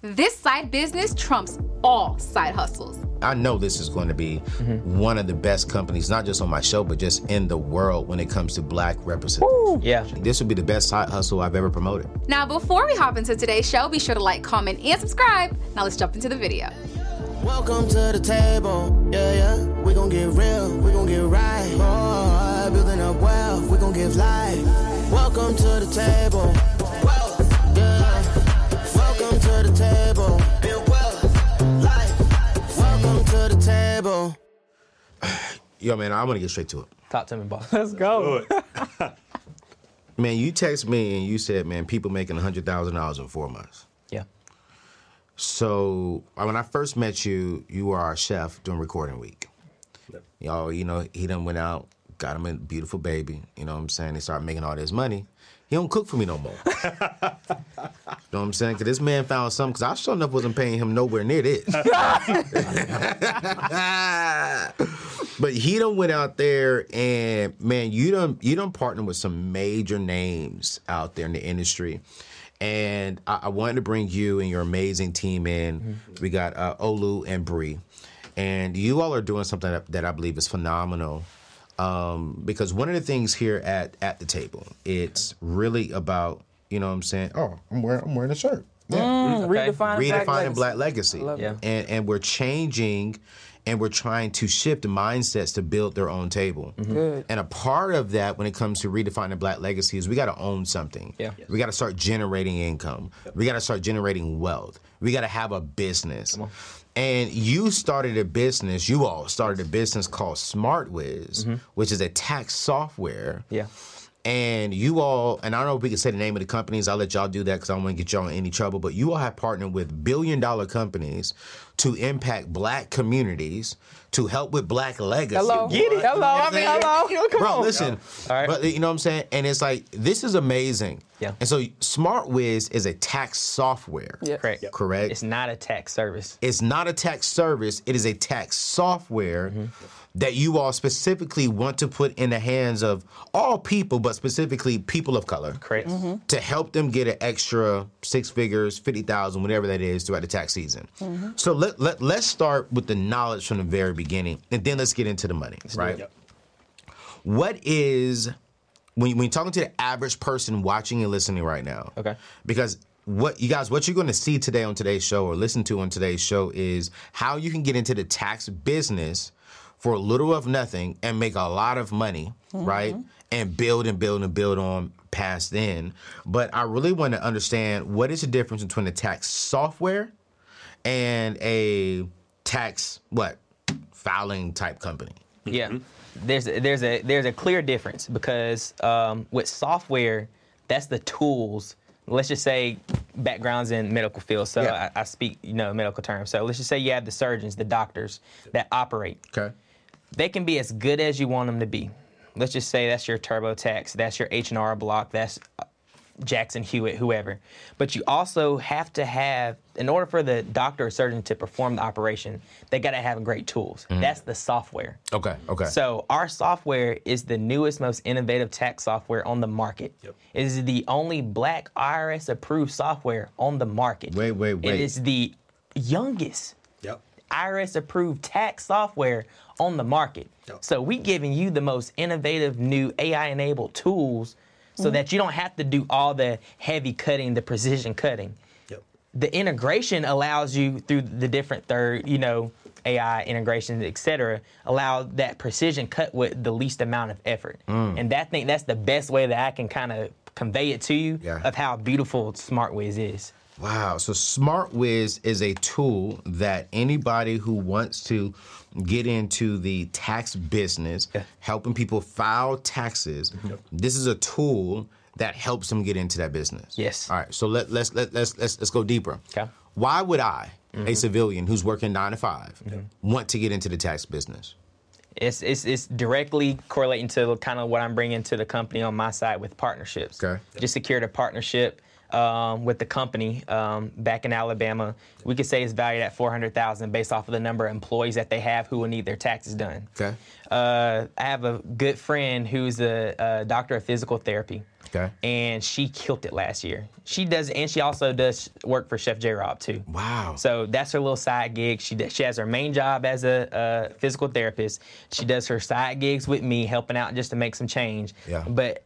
This side business trumps all side hustles. I know this is going to be mm-hmm. one of the best companies, not just on my show, but just in the world when it comes to black representation. Yeah. This would be the best side hustle I've ever promoted. Now, before we hop into today's show, be sure to like, comment, and subscribe. Now, let's jump into the video. Welcome to the table, yeah, yeah. We gon' get real, we gon' get right. Oh, building up wealth, we gon' give life. Welcome to the table, table, build wealth, life. Welcome to the table. Yo, man, I want to get straight to it. Talk to me, boss. Let's go. Man, you text me and you said, man, people making $100,000 in four months. Yeah. So when I first met you, you were our chef during recording week. Y'all, you know, he done went out, got him a beautiful baby. You know what I'm saying? He started making all this money. He don't cook for me no more. you know what I'm saying? Because this man found something, because I sure enough wasn't paying him nowhere near this. but he done went out there and man, you done you done partner with some major names out there in the industry. And I, I wanted to bring you and your amazing team in. We got uh, Olu and Bree, and you all are doing something that, that I believe is phenomenal. Um, because one of the things here at at the table, it's really about you know what I'm saying. Oh, I'm wearing I'm wearing a shirt. Yeah mm, mm, Okay. Redefining, redefining black black legacy. love it. Yeah. And and we're changing and we're trying to shift mindsets to build their own table. Mm-hmm. Mm-hmm. Good. And a part of that when it comes to redefining black legacy is we got to own something. Yeah. We got to start generating income. We got to start generating wealth. We got to have a business. And you started a business, you all started a business called SmartWiz, mm-hmm. which is a tax software Yeah. And you all, and I don't know if we can say the name of the companies. I'll let y'all do that because I don't want to get y'all in any trouble. But you all have partnered with billion dollar companies to impact black communities, to help with black legacy. Hello. Get it. Hello. I mean, hello. Come Bro, on. listen. All right. But you know what I'm saying? And it's like, this is amazing. Yeah. And so SmartWiz is a tax software. Yeah. Correct. Correct? It's not a tax service. It's not a tax service, it is a tax software Mm-hmm. That you all specifically want to put in the hands of all people, but specifically people of color. Correct. Mm-hmm. To help them get an extra six figures, 50,000, whatever that is throughout the tax season. Mm-hmm. So let, let, let's start with the knowledge from the very beginning, and then let's get into the money, right? What is, when, when you're talking to the average person watching and listening right now, Okay. because what you guys what you're going to see today on today's show or listen to on today's show is how you can get into the tax business for a little of nothing and make a lot of money right and build and build and build on past then but i really want to understand what is the difference between a tax software and a tax what filing type company Yeah. There's a, there's a there's a clear difference because um, with software, that's the tools. Let's just say backgrounds in medical field, so Yeah. I, I speak you know medical terms. So let's just say you have the surgeons, the doctors that operate. okay They can be as good as you want them to be. Let's just say that's your TurboTax, that's your H and R Block, that's uh, Jackson Hewitt, whoever. But you also have to have, in order for the doctor or surgeon to perform the operation, they got to have great tools. That's the software. okay okay So our software is the newest, most innovative tax software on the market. Yep. It is the only black IRS approved software on the market. Wait, wait, wait. It is the youngest. IRS approved tax software on the market. Yep. So we giving you the most innovative new AI enabled tools so that you don't have to do all the heavy cutting, the precision cutting. Yep. the integration allows you through the different third, you know, AI integrations, et cetera, allow that precision cut with the least amount of effort. Mm. And that thing, that's the best way that I can kind of convey it to you Yeah. of how beautiful SmartWiz is. Wow. So SmartWiz is a tool that anybody who wants to get into the tax business, helping people file taxes, this is a tool that helps them get into that business. Yes. All right. So let, let's let, let's let's let's go deeper. Okay. Why would I, a Mhm. civilian who's working nine to 5 Mm-hmm. want to get into the tax business? It's, it's, it's directly correlating to kind of what I'm bringing to the company on my side with partnerships. Okay. Just secured a partnership um, with the company um, back in Alabama. We could say it's valued at 400000 based off of the number of employees that they have who will need their taxes done. Okay. Uh, I have a good friend who's a, a doctor of physical therapy. Okay. And she killed it last year. She does, and she also does work for Chef J. Rob too. Wow. So that's her little side gig. She does, she has her main job as a, a physical therapist. She does her side gigs with me, helping out just to make some change. Yeah. But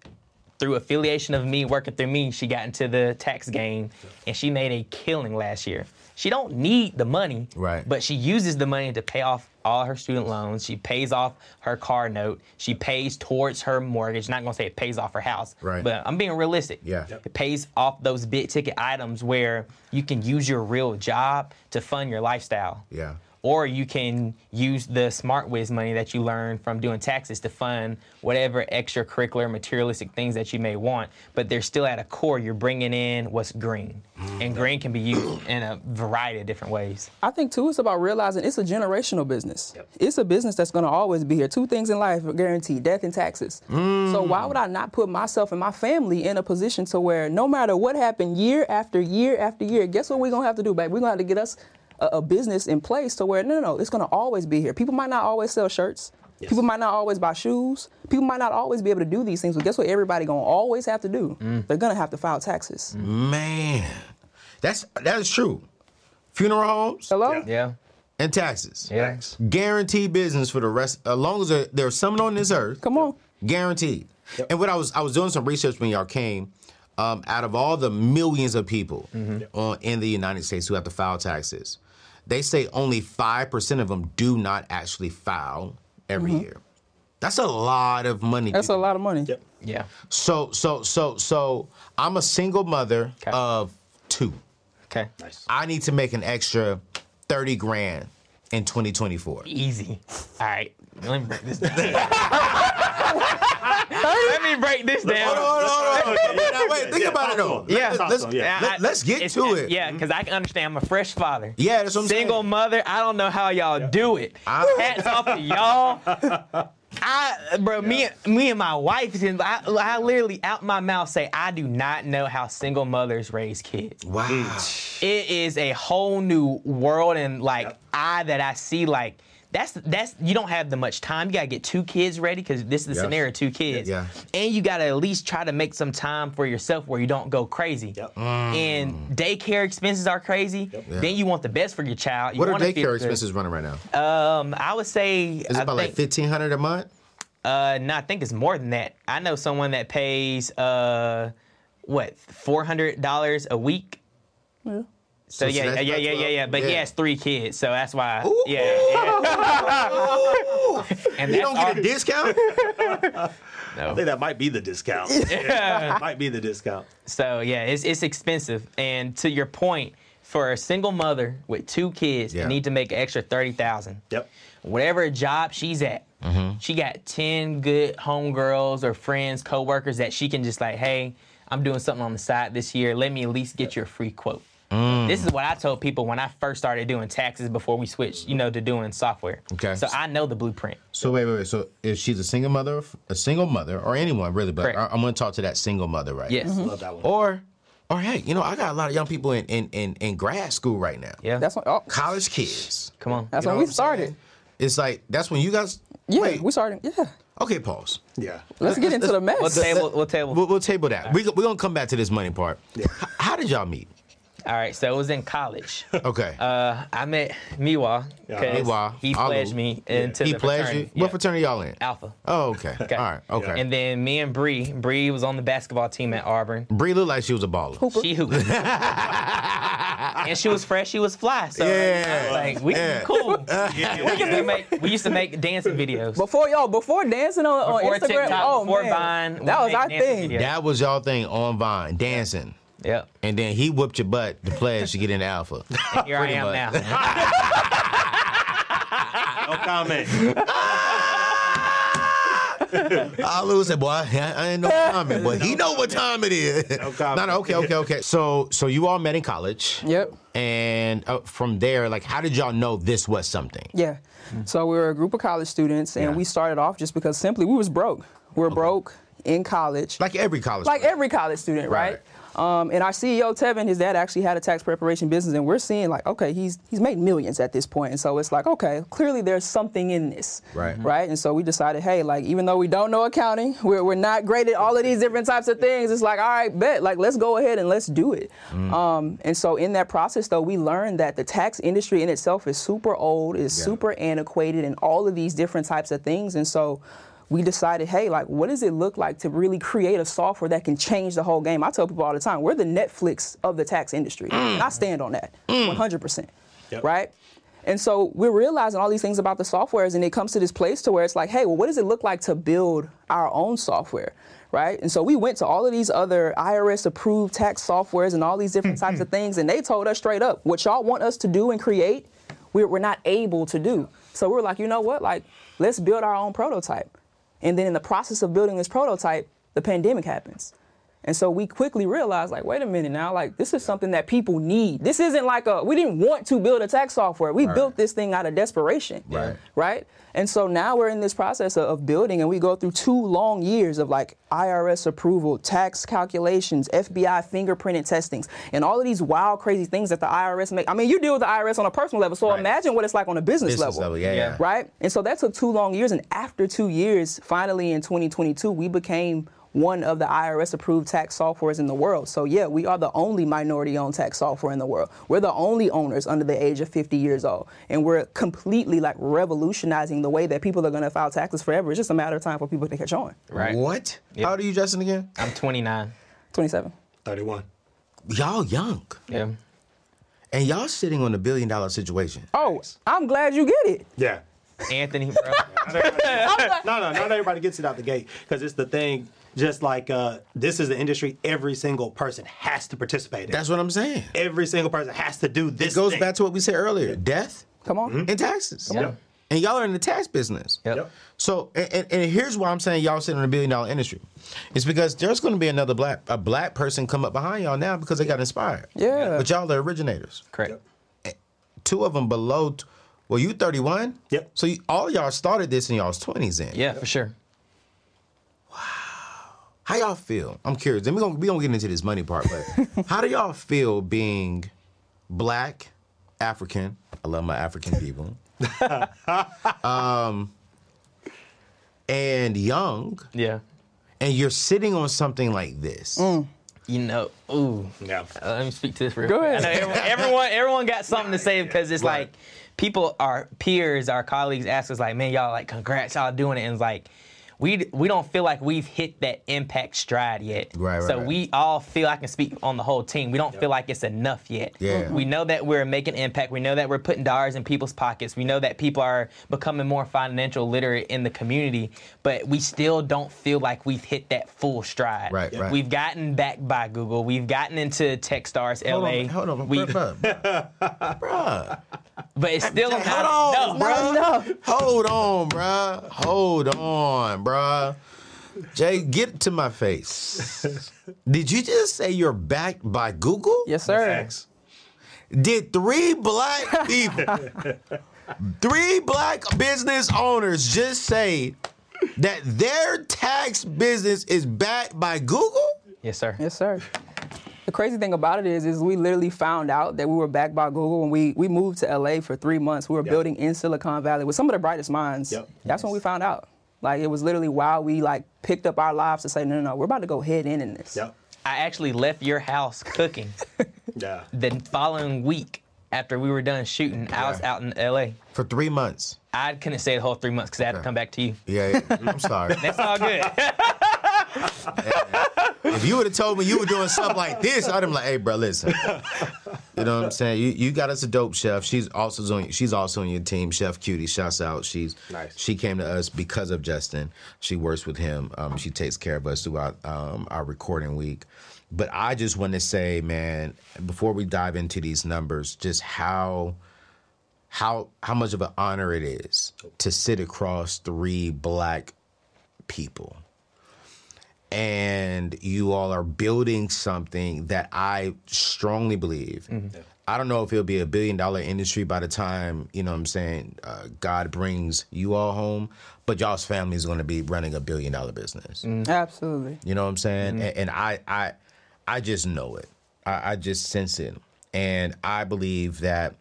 through affiliation of me working through me, she got into the tax game, and she made a killing last year. She don't need the money, Right. But she uses the money to pay off all her student loans. She pays off her car note. She pays towards her mortgage. Not gonna say it pays off her house, Right. But I'm being realistic. Yeah. It pays off those big ticket items where you can use your real job to fund your lifestyle. Yeah. Or you can use the smart SmartWiz money that you learn from doing taxes to fund whatever extracurricular materialistic things that you may want. But they're still at a core, you're bringing in what's green. And mm. green can be used in a variety of different ways. I think too, it's about realizing it's a generational business. It's a business that's going to always be here. Two things in life are guaranteed: death and taxes. So mm. why would I not put myself and my family in a position to where no matter what happened, year after year after year, guess what we're gonna have to do, babe? We're gonna have to get us a, a business in place to where no, no, no, it's gonna always be here. People might not always sell shirts. People might not always buy shoes. People might not always be able to do these things. But guess what? Everybody gonna always have to do. They're gonna have to file taxes. Man, that's that is true. Funeral homes. Hello. Yeah. And taxes. Yeah. Guaranteed business for the rest. As long as there, there's someone on this earth. Come on. Guaranteed. And what I was I was doing some research when y'all came. Um, out of all the millions of people uh, in the United States who have to file taxes, they say only five percent of them do not actually file every mm-hmm. year. That's a lot of money. That's a lot of money. Yep. Yeah. So so so so I'm a single mother of two. Okay. Nice. I need to make an extra thirty grand in 2024. Easy. All right. Let me break this down. Let me break this down. Hold on, hold on, hold on. Now, wait, think Yeah, about it though. talk to him. Yeah. Let- let's, Yeah. let, let's get It's- to it. Yeah, because I can understand. I'm a fresh father. Yeah, that's what I'm Single saying. mother. I don't know how y'all do it. I- Hats off to y'all. I, bro, me, me and my wife, I, I literally out my mouth say I do not know how single mothers raise kids. Wow. It is a whole new world, and like I that I see like. That's that's you don't have the much time. You gotta get two kids ready because this is the Yes. scenario, two kids. Yeah. And you gotta at least try to make some time for yourself where you don't go crazy. Yep. And daycare expenses are crazy. Yep. Then you want the best for your child. You What are wanna feel daycare good. expenses running right now? Um, I would say Is it I about like 1500 a month? uh, no, I think it's more than that. I know someone that pays uh, what four hundred dollars a week. So, So- so yeah, that's yeah, about yeah, yeah, 12? yeah. But he has three kids, so that's why. Ooh. Yeah, yeah. and You don't get all- a discount? I think that might be the discount. yeah. might be the discount. So yeah, it's it's expensive. And to your point, for a single mother with two kids, Yeah. that need to make an extra thirty thousand. Yep. Whatever job she's at, Mm-hmm. she got ten good homegirls or friends, coworkers that she can just like, hey, I'm doing something on the side this year. Let me at least get you a free quote. Mm. This is what I told people when I first started doing taxes before we switched, you know, to doing software. Okay. So I know the blueprint. So wait, wait, wait. So if she's a single mother, a single mother, or anyone really, but Correct. I, am going to talk to that single mother, right? Yes. Love that one. Or, or hey, you know, I got a lot of young people in in in, in grad school right now. Yeah. That's what. Oh, College kids. Come on. that's You know when we started. saying? It's like that's when you guys. Yeah, Wait. we started. Yeah. Okay, pause. Yeah. Let's get into the mess. What table? What table? We'll, we'll table that. We, we're gonna come back to this money part. Yeah. H- how did y'all meet? All right, so it was in college. Okay. Uh, I met Miwa because Miwa, he Alu. pledged me into the he the pledged you. fraternity. What Yeah. fraternity y'all in? Alpha. Oh, okay. Okay. All right. Okay. And then me and Bree, Bree was on the basketball team at Auburn. Bree looked like she was a baller. Hooper. She hooped. and she was fresh, she was fly. So Yeah. like, we Yeah. cool. we, used to make, we used to make dancing videos. Before y'all, before dancing on, on Instagram, TikTok, oh before man, Vine, that was our thing. videos. That was y'all thing on Vine, dancing. Yep. And then he whooped your butt to pledge to get into Alpha. And here I am much. now. No comment. I lose it, boy. I, I ain't no comment, but he know what time it is. No comment. No, no, okay, okay, okay. So, so you all met in college. Yep. And uh, from there, like, how did y'all know this was something? Yeah. So we were a group of college students, and Yeah. we started off just because simply we was broke. We were broke in college, Like every college. like student. every college student, Right. right? Um, and our CEO Tevin, his dad actually had a tax preparation business, and we're seeing like, okay, he's he's made millions at this point, and so it's like, okay, clearly there's something in this, Right. Right. And so we decided, hey, like even though we don't know accounting, we're we're not great at all of these different types of things. It's like, all right, bet, like let's go ahead and let's do it. Um, and so in that process, though, we learned that the tax industry in itself is super old, is Yeah. super antiquated, and all of these different types of things, and so we decided, hey, like, what does it look like to really create a software that can change the whole game? I tell people all the time, we're the Netflix of the tax industry. And I stand on that mm. 100%. Yep. Right? And so we're realizing all these things about the softwares, and it comes to this place to where it's like, hey, well, what does it look like to build our own software? Right? And so we went to all of these other IRS approved tax softwares and all these different types of mm-hmm. things, and they told us straight up, what y'all want us to do and create, we're, we're not able to do. So we were like, you know what? Like, let's build our own prototype. And then in the process of building this prototype, the pandemic happens. And so we quickly realized, like, wait a minute now, like, this is something that people need. This isn't like a, we didn't want to build a tax software. We built this thing out of desperation. Right. Right? And so now we're in this process of, of building, and we go through two long years of like IRS approval, tax calculations, FBI fingerprinted testings, and all of these wild, crazy things that the IRS make. I mean, you deal with the IRS on a personal level, so Right. imagine what it's like on a business, Business level, yeah, yeah. right? And so that took two long years. And after two years, finally in 2022, we became one of the IRS approved tax softwares in the world. So yeah, we are the only minority owned tax software in the world. We're the only owners under the age of 50 years old. And we're completely like revolutionizing the way that people are going to file taxes forever. It's just a matter of time for people to catch on. Right. What? Yep. How old are you, Justin, again? I'm 29. 27. 31. Y'all young. Yeah. And y'all sitting on a billion dollar situation. Oh, I'm glad you get it. Yeah. Anthony, bro. No, no, not everybody gets it out the gate because it's the thing. Just like uh, this is the industry, every single person has to participate in. That's what I'm saying. every single person has to do this. It goes thing. back to what we said earlier death Come on. and taxes. Yep. And y'all are in the tax business. Yep. Yep. So, and, and- and here's why I'm saying y'all sitting in a billion dollar industry. It's because there's going to be another black a black person come up behind y'all now because they got inspired. Yeah. But y'all are originators. Correct. Two of them below. t- Well, you 31. Yep. So you, all y'all started this in y'all's 20s. Then. Yeah, for sure. How y'all feel? I'm curious. And we gonna we gonna get into this money part, but how do y'all feel being black, African? I love my African people. um, and young, Yeah. and you're sitting on something like this. You know, ooh. Yeah. Uh, let me speak to this real Go quick. ahead. I know everyone, everyone, everyone got something to say because it's Right. like people, our peers, our colleagues ask us like, man, y'all like, congrats, y'all doing it, and it's like. We, we don't feel like we've hit that impact stride yet. Right, right, So right. we all feel I can speak on the whole team. We don't feel like it's enough yet. Yeah. We know that we're making impact. We know that we're putting dollars in people's pockets. We know that people are becoming more financial literate in the community, but we still don't feel like we've hit that full stride. Right, right. We've gotten backed by Google. We've gotten into TechStars Hold LA. on, hold on, We, bruh, bruh, bruh. but it's still not Hold on, enough. bruh. Hold on, bruh. Hold on, bruh. Jay, get to my face. Did you just say you're backed by Google? Yes, sir. Facts. Did three black people, three black business owners just say that their tax business is backed by Google? Yes, sir. Yes, sir. The crazy thing about it is, is we literally found out that we were backed by Google when we, we moved to LA for three months. We were building in Silicon Valley with some of the brightest minds. Yep. That's when we found out. Like it was literally while we like picked up our lives to say, no, no, no, we're about to go head in in this. Yep. I actually left your house cooking Yeah. The following week after we were done shooting, I was out in L.A. For three months. I couldn't stay the whole three months because I had to come back to you. Yeah, yeah. I'm sorry. That's all good. if you would have told me you were doing something like this, I'd have been like, "Hey, bro, listen." You know what I'm saying? You you got us a dope chef. She's also on. She's also on your team, Chef Cutie. Shouts out. She's Nice. She came to us because of Justin. She works with him. Um, she takes care of us throughout um, our recording week. But I just want to say, man, before we dive into these numbers, just how how how much of an honor it is to sit across three black people and you all are building something that I strongly believe. Mm-hmm. I don't know if it'll be a billion dollar industry by the time, you know what I'm saying, uh, God brings you all home, but y'all's family is going to be running a billion dollar business. Mm-hmm. Absolutely. You know what I'm saying? Mm-hmm. And, and I, I, I just know it. I, I just sense it, and I believe that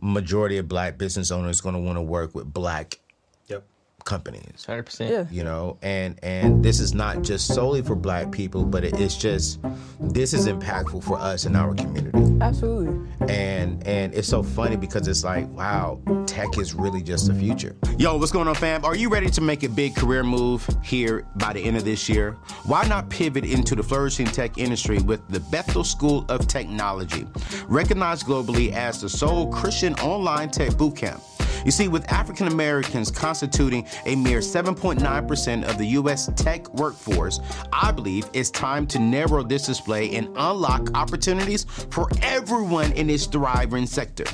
majority of black business owners going to want to work with black Yep. Companies Hundred percent. Yeah. you know and and this is not just solely for black people but it, it's just this is impactful for us in our community Absolutely. and and it's so funny because it's like wow tech is really just the future yo what's going on fam are you ready to make a big career move here by the end of this year why not pivot into the flourishing tech industry with the bethel school of technology recognized globally as the sole christian online tech bootcamp you see, with African Americans constituting a mere 7.9% of the U.S. tech workforce, I believe it's time to narrow this display and unlock opportunities for everyone in this thriving sector.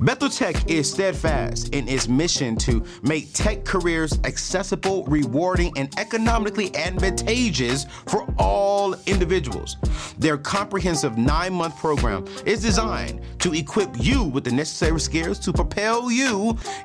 Bethel Tech is steadfast in its mission to make tech careers accessible, rewarding, and economically advantageous for all individuals. Their comprehensive nine month program is designed to equip you with the necessary skills to propel you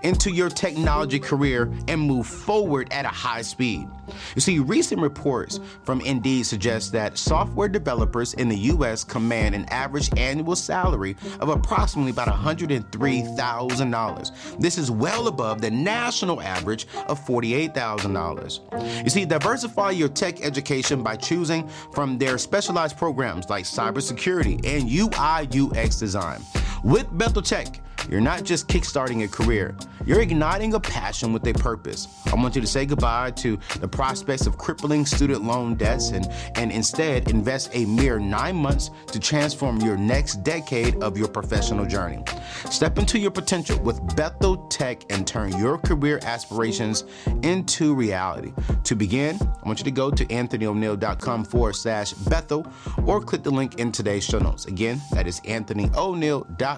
into your technology career and move forward at a high speed. You see, recent reports from Indeed suggest that software developers in the U.S. command an average annual salary of approximately about $103,000. This is well above the national average of $48,000. You see, diversify your tech education by choosing from their specialized programs like cybersecurity and UI UX design. With Bethel Tech, you're not just kickstarting a career, you're igniting a passion with a purpose. I want you to say goodbye to the prospects of crippling student loan debts and, and instead invest a mere nine months to transform your next decade of your professional journey. Step into your potential with Bethel Tech and turn your career aspirations into reality. To begin, I want you to go to anthonyoneal.com forward slash Bethel or click the link in today's show notes. Again, that is anthonyoneal.com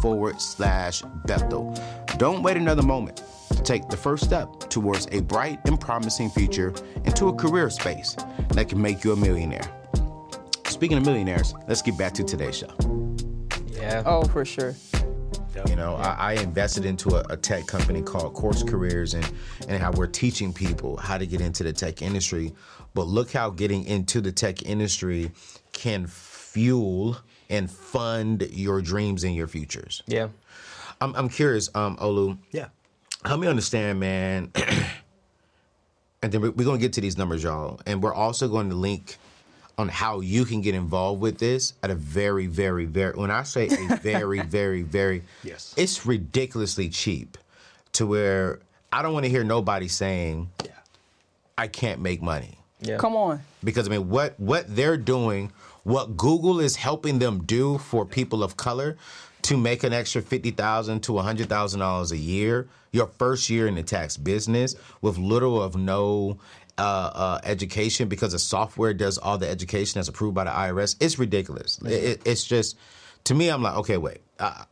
forward slash Bethel. Don't wait another moment to take the first step towards a bright and promising future into a career space that can make you a millionaire. Speaking of millionaires, let's get back to today's show. Yeah. Oh, for sure. You know, I, I invested into a, a tech company called Course Careers and, and how we're teaching people how to get into the tech industry. But look how getting into the tech industry can fuel and fund your dreams and your futures. Yeah. I'm, I'm curious, um, Olu, Yeah. help me understand, man. and then we're, we're going to get to these numbers, y'all. And we're also going to link on how you can get involved with this at a very, very, very, when I say a very, very, very, Yes. it's ridiculously cheap to where I don't want to hear nobody saying, Yeah. I can't make money Yeah. Come on. because I mean what what they're doing, what Google is helping them do for people of color to make an extra fifty thousand to hundred thousand dollars a year, your first year in the tax business with little of no uh, uh, education because the software does all the education that's approved by the IRS. It's ridiculous. It, it- it's just to me, I'm like, okay, wait. I,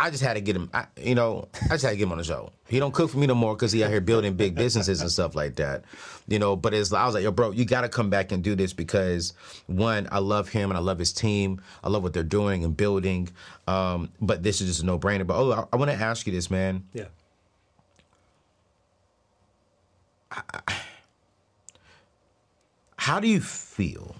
I just had to get him. I, you know, I just had to get him on the show. He don't cook for me no more because he out here building big businesses and stuff like that. You know, but it's I was like, yo, bro, you got to come back and do this because one, I love him and I love his team. I love what they're doing and building. Um, but this is just a no brainer. But oh, I, I want to ask you this, man. Yeah. How do you feel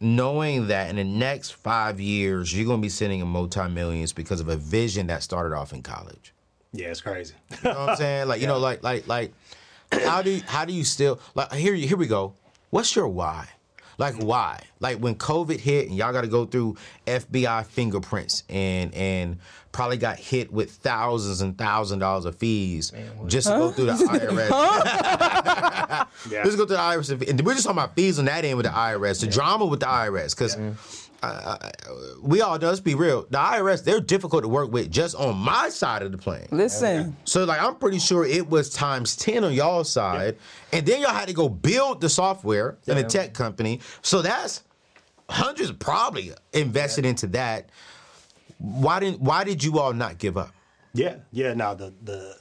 knowing that in the next five years you're going to be sitting in multi millions because of a vision that started off in college? Yeah, it's crazy. You know what I'm saying? Like, you know, like, like, like, how do you, how do you still like? Here, here we go. What's your why? Like why? Like when COVID hit and y'all got to go through FBI fingerprints and and probably got hit with thousands and thousands of dollars of fees just to go through the IRS. Yeah. Just go through the IRS. And we're just talking about fees on that end with the IRS, the drama with the IRS, because we all know, let's be real, the IRS, they're difficult to work with just on my side of the plane. Listen, So, like, I'm pretty sure it was times 10 on y'all side. And then y'all had to go build the software in a tech company. So that's hundreds probably invested into that. Why didn't why did you all not give up? Yeah, yeah. Now the the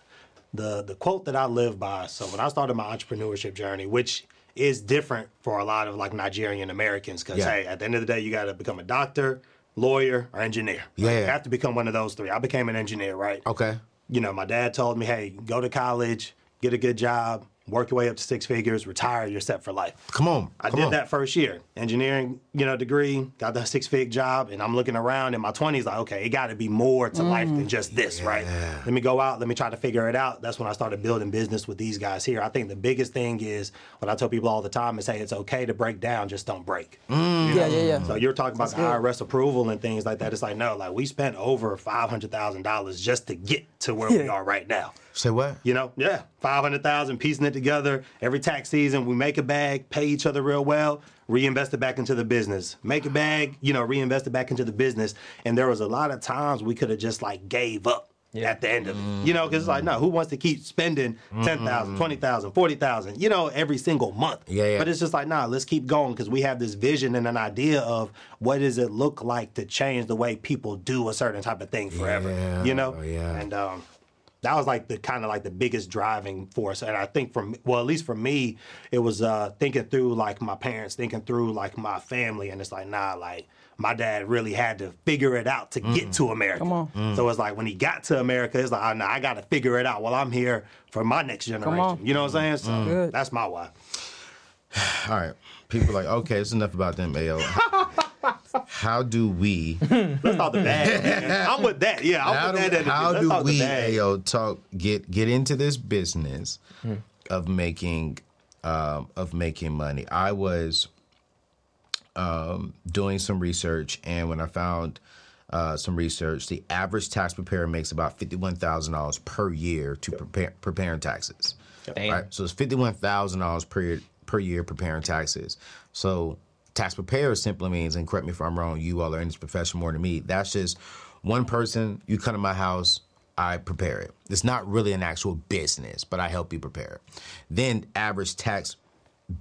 the the quote that I live by. So when I started my entrepreneurship journey, which is different for a lot of like Nigerian Americans, because Yeah. hey, at the end of the day, you got to become a doctor, lawyer, or engineer. Like, Yeah. you have to become one of those three. I became an engineer, right? Okay. You know, my dad told me, hey, go to college, get a good job, work your way up to six figures, retire, you're set for life. Come on. I come did on. that first year, engineering, you know, degree, got the six fig job, and I'm looking around in my 20s like, okay, it got to be more to life than just this, right? Let me go out, let me try to figure it out. That's when I started building business with these guys here. I think the biggest thing is what I tell people all the time is, hey, it's okay to break down, just don't break. Mm. yeah, yeah, yeah. So you're talking about the IRS approval and things like that. It's like, no, like we spent over $500,000 just to get to where we are right now. Say what? You know, yeah, five hundred thousand, piecing it together. Every tax season, we make a bag, pay each other real well, reinvest it back into the business. Make a bag, you know, reinvest it back into the business. And there was a lot of times we could have just like gave up at the end of it. You know, because it's like, no, who wants to keep spending 10,000, 20,000, 40,000, you know, every single month? Yeah, yeah. But it's just like, nah, let's keep going because we have this vision and an idea of what does it look like to change the way people do a certain type of thing forever. Yeah, You know? yeah. And um, that was like the kind of like the biggest driving force and i think from well at least for me it was uh thinking through like my parents thinking through like my family and it's like nah like my dad really had to figure it out to get to america Come on. Mm. so it's like when he got to america it's like oh, nah, i gotta figure it out while i'm here for my next generation on. you know what i'm saying so Good. that's my why All right. People are like, okay, it's enough about them, Ayo. How do we let's talk the bag man. i'm with that yeah i'm how with do, that energy. how Let's do talk the we bag. Ayo, talk get get into this business Hmm. of making um, of making money? I was um, doing some research, and when I found uh, some research, the average tax preparer makes about fifty one thousand dollars per year to prepare preparing taxes. Damn. Right, so it's fifty one thousand dollars per per year preparing taxes. So tax preparer simply means, and correct me if I'm wrong, you all are in this profession more than me. That's just one person. You come to my house, I prepare it. It's not really an actual business, but I help you prepare it. Then average tax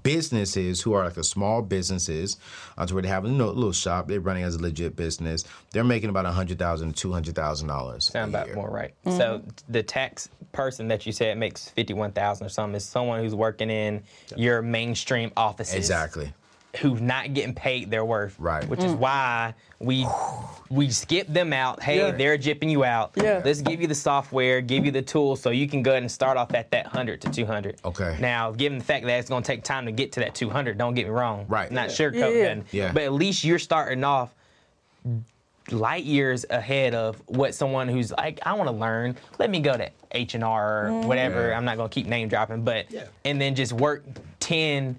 businesses who are like a small businesses, uh, to where they have a little, little shop, they're running as a legit business. They're making about a hundred thousand to two hundred thousand dollars. Sound about more right. So the tax person that you said makes fifty one thousand or something is someone who's working in your mainstream offices. Exactly. Who's not getting paid their worth. Right. Which is mm. why we we skip them out. Hey, Yeah. they're jipping you out. Yeah. Let's give you the software, give you the tools so you can go ahead and start off at that hundred to two hundred. Okay. Now, given the fact that it's gonna take time to get to that two hundred, don't get me wrong. Right. Not Yeah. sugarcoating Yeah. Yeah. But at least you're starting off light years ahead of what someone who's like, I want to learn. Let me go to H and R or mm-hmm. whatever. I'm not gonna keep name dropping, but and then just work 10,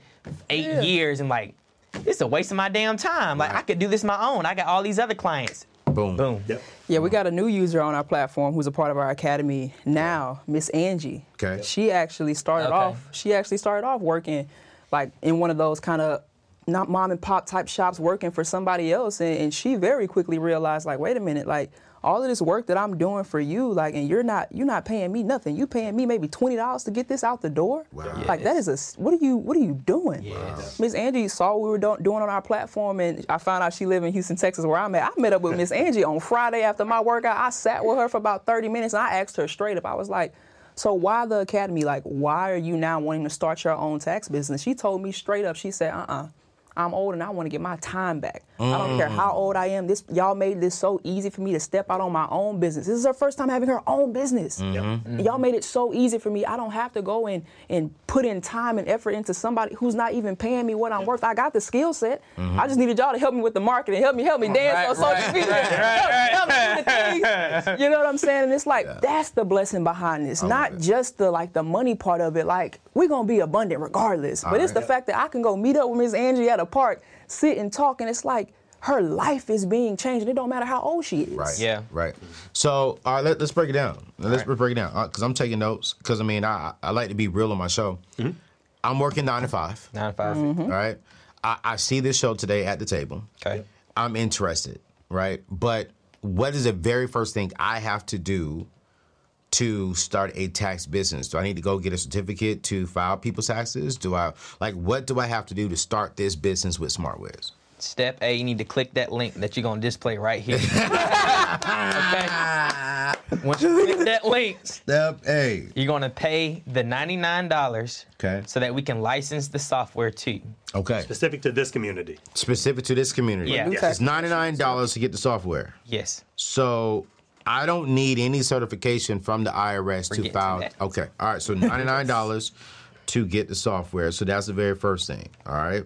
8 Yeah. years and like, this is a waste of my damn time. Like I could do this my own. I got all these other clients. Boom. Boom. Yep. Yeah, we got a new user on our platform who's a part of our academy now, Miss Angie. Okay. She actually started Okay. off. She actually started off working, like in one of those kind of not mom and pop type shops, working for somebody else, and, and she very quickly realized, like, wait a minute, like all of this work that I'm doing for you, like, and you're not you're not paying me nothing. You paying me maybe twenty dollars to get this out the door. Wow. Like that is a what are you what are you doing? Yes. Miss Angie saw what we were do- doing on our platform, and I found out she lived in Houston, Texas, where I'm at. I met up with Miss Angie on Friday after my workout. I sat with her for about 30 minutes, and I asked her straight up. I was like, "So why the academy? Like, why are you now wanting to start your own tax business?" She told me straight up. She said, "Uh-uh." I'm old and I want to get my time back. I don't mm. care how old I am. This y'all made this so easy for me to step out on my own business. This is her first time having her own business. Mm-hmm. Mm-hmm. Y'all made it so easy for me. I don't have to go and and put in time and effort into somebody who's not even paying me what I'm worth. I got the skill set. Mm-hmm. I just needed y'all to help me with the marketing. Help me, help me dance Right, on social right, media. right, help, right, help me do the things. You know what I'm saying? And it's like that's the blessing behind this, not it. just the like the money part of it. Like we're gonna be abundant regardless, but it's the Alright. fact that I can go meet up with Miss Angie at a park, sit and talk, and it's like her life is being changed. and It don't matter how old she is. Right. Yeah. Right. So, all right, let, us break it down. Let's All right. break it down uh, because I'm taking notes. Because I mean, I I like to be real on my show. Mm-hmm. I'm working nine to five. Nine to 5 mm-hmm. Right. I, I see this show today at the table. Okay. I'm interested. Right. But what is the very first thing I have to do to start a tax business? Do I need to go get a certificate to file people's taxes? Do I like what do I have to do to start this business with SmartWiz? Step A, you need to click that link that you're gonna display right here. okay. Once you click that link, Step A. you're gonna pay the $99 Okay. so that we can license the software to you. Okay. Specific to this community. Specific to this community. Yeah. Yes. It's ninety nine dollars to get the software. Yes. So I don't need any certification from the IRS We're to file. that. okay. All right. So ninety nine dollars to get the software. So that's the very first thing. All right.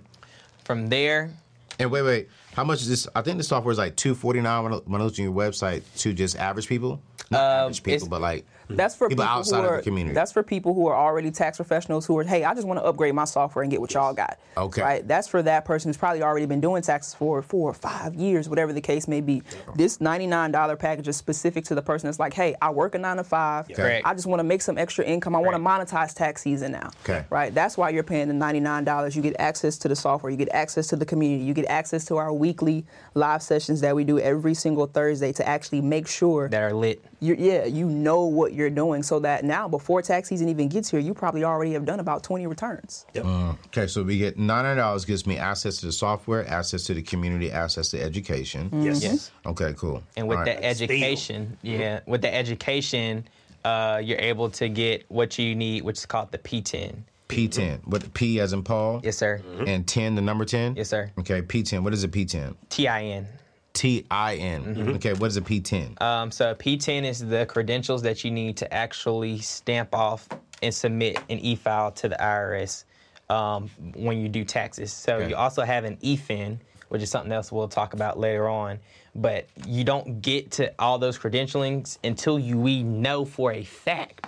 From there, And wait, wait. How much is this? I think the software is like two forty nine when I- looked on your website to just average people. Not uh, average people, but like Mm. That's for People people, outside who of are, the community. That's for people who are already tax professionals who are, hey, I just want to upgrade my software and get what y'all got. Okay. Right. That's for that person who's probably already been doing taxes for four or five years, whatever the case may be. This $99 package is specific to the person that's like, hey, I work a nine to five. Correct. I just want to make some extra income. I want to monetize tax season now. Okay. Right. That's why you're paying the $99. You get access to the software. You get access to the community. You get access to our weekly live sessions that we do every single Thursday to actually make sure that are lit. You yeah, you know what you're doing so that now before tax season even gets here, you probably already have done about 20 returns. Yep. Uh, okay. So we get $900 gives me access to the software, access to the community, access to education. Mm-hmm. Yes. Yes. Okay. Cool. And with All that right. Steal. education, yeah, with the education, uh, you're able to get what you need, which is called the PTIN. P ten. What P as in Paul? Yes, sir. Mm-hmm. And ten, the number ten. Yes, sir. Okay. P ten. What is a P ten? TIN. T I N. Mm-hmm. Okay, what is a PTIN? Um, so PTIN is the credentials that you need to actually stamp off and submit an e-file to the IRS um, when you do taxes. So Okay. you also have an EFIN, which is something else we'll talk about later on. But you don't get to all those credentialings until you we know for a fact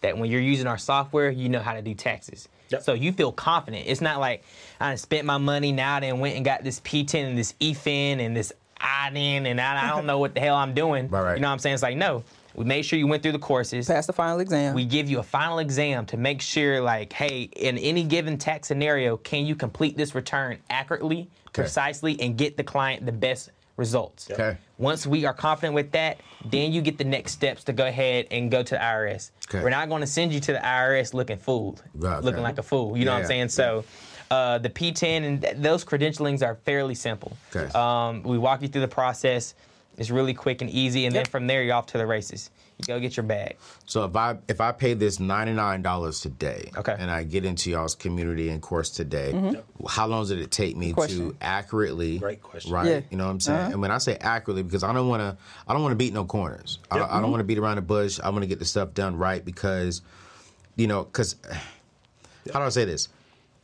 that when you're using our software, you know how to do taxes. Yep. So you feel confident. It's not like I done spent my money now and went and got this PTIN and this EFIN and this IDIN and I, I don't know what the hell I'm doing. Right, right. You know what I'm saying? It's like, no, we made sure you went through the courses. Pass the final exam. We give you a final exam to make sure, like, hey, in any given tax scenario, can you complete this return accurately, precisely, and get the client the best results? Okay. Once we are confident with that, then you get the next steps to go ahead and go to the IRS. Okay. We're not going to send you to the IRS looking fooled, Right, looking okay. like a fool. You know what I'm saying? So. Uh, the PTIN and th- those credentialings are fairly simple. Okay. Um, we walk you through the process. It's really quick and easy, and then from there you're off to the races. You go get your bag. So if I if I pay this ninety nine dollars today, Okay. and I get into y'all's community and course today, how long did it take me Question. to accurately? Great question. Right. Yeah. You know what I'm saying? And when I say accurately, because I don't want to, I don't want to beat no corners. I, don't, I don't want to beat around the bush. I want to get the stuff done right because, you know, because how do I say this?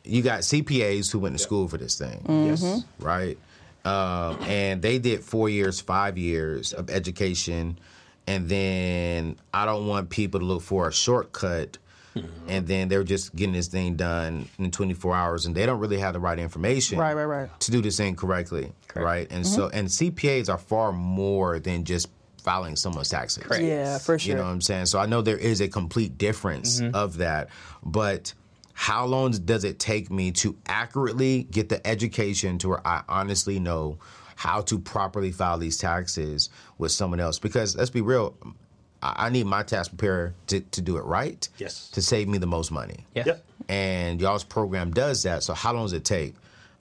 You got CPAs who went to school for this thing. Mm-hmm. Yes. right? Um, and they did four years, five years of education, and then I don't want people to look for a shortcut, mm-hmm. and then they're just getting this thing done in 24 hours, and they don't really have the right information, Right, right, right. to do this thing correctly, right? And mm-hmm. so, and CPAs are far more than just filing someone's taxes. Correct. yeah, for sure. You know what I'm saying? So I know there is a complete difference of that, but how long does it take me to accurately get the education to where I honestly know how to properly file these taxes with someone else? Because let's be real, I I need my tax preparer to, to do it right. Yes. To save me the most money. Yeah. Yep. And y'all's program does that. So how long does it take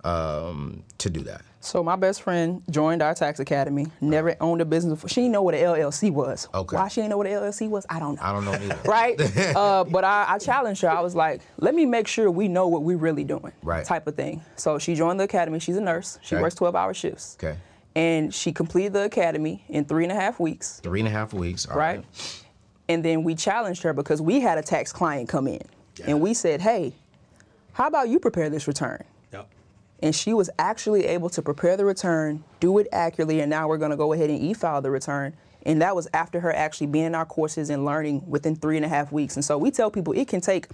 um, to do that? So my best friend joined our tax academy. Never owned a business before. She didn't know what an LLC was. Okay. Why she didn't know what an LLC was, I don't know. I don't know either. right? uh, but I, I challenged her. I was like, let me make sure we know what we're really doing. Right. Type of thing. So she joined the academy. She's a nurse. She Okay. works 12 hour shifts. Okay. And she completed the academy in three and a half weeks. Three and a half weeks. all right? And then we challenged her because we had a tax client come in. And we said, hey, how about you prepare this return? And she was actually able to prepare the return, do it accurately, and now we're going to go ahead and e-file the return And that was after her actually being in our courses and learning within three and a half weeks. And so we tell people it can take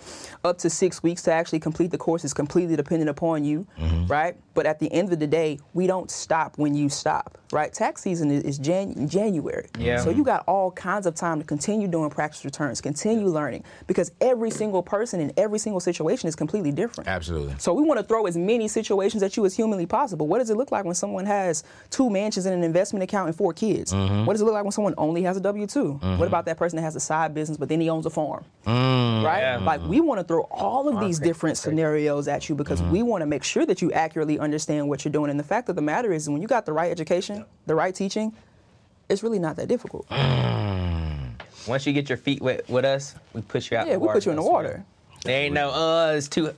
up to six weeks to actually complete the courses, completely dependent upon you, mm-hmm. right? But at the end of the day, we don't stop when you stop, right? Tax season is, Jan- January. Yeah. So you got all kinds of time to continue doing practice returns, continue learning, because every single person in every single situation is completely different. Absolutely. So we want to throw as many situations at you as humanly possible. What does it look like when someone has two mansions and an investment account and four kids? Mm-hmm. What does it look like when someone only has a W 2 What about that person that has a side business but then he owns a farm? Right? Yeah. Like we want to throw all of these different scenarios at you because Mm-hmm. we want to make sure that you accurately understand what you're doing. And the fact of the matter is, when you got the right education, the right teaching, it's really not that difficult. Once you get your feet wet with us, we push you out. Yeah, the we water. put you in the water. There ain't no uh, it's too.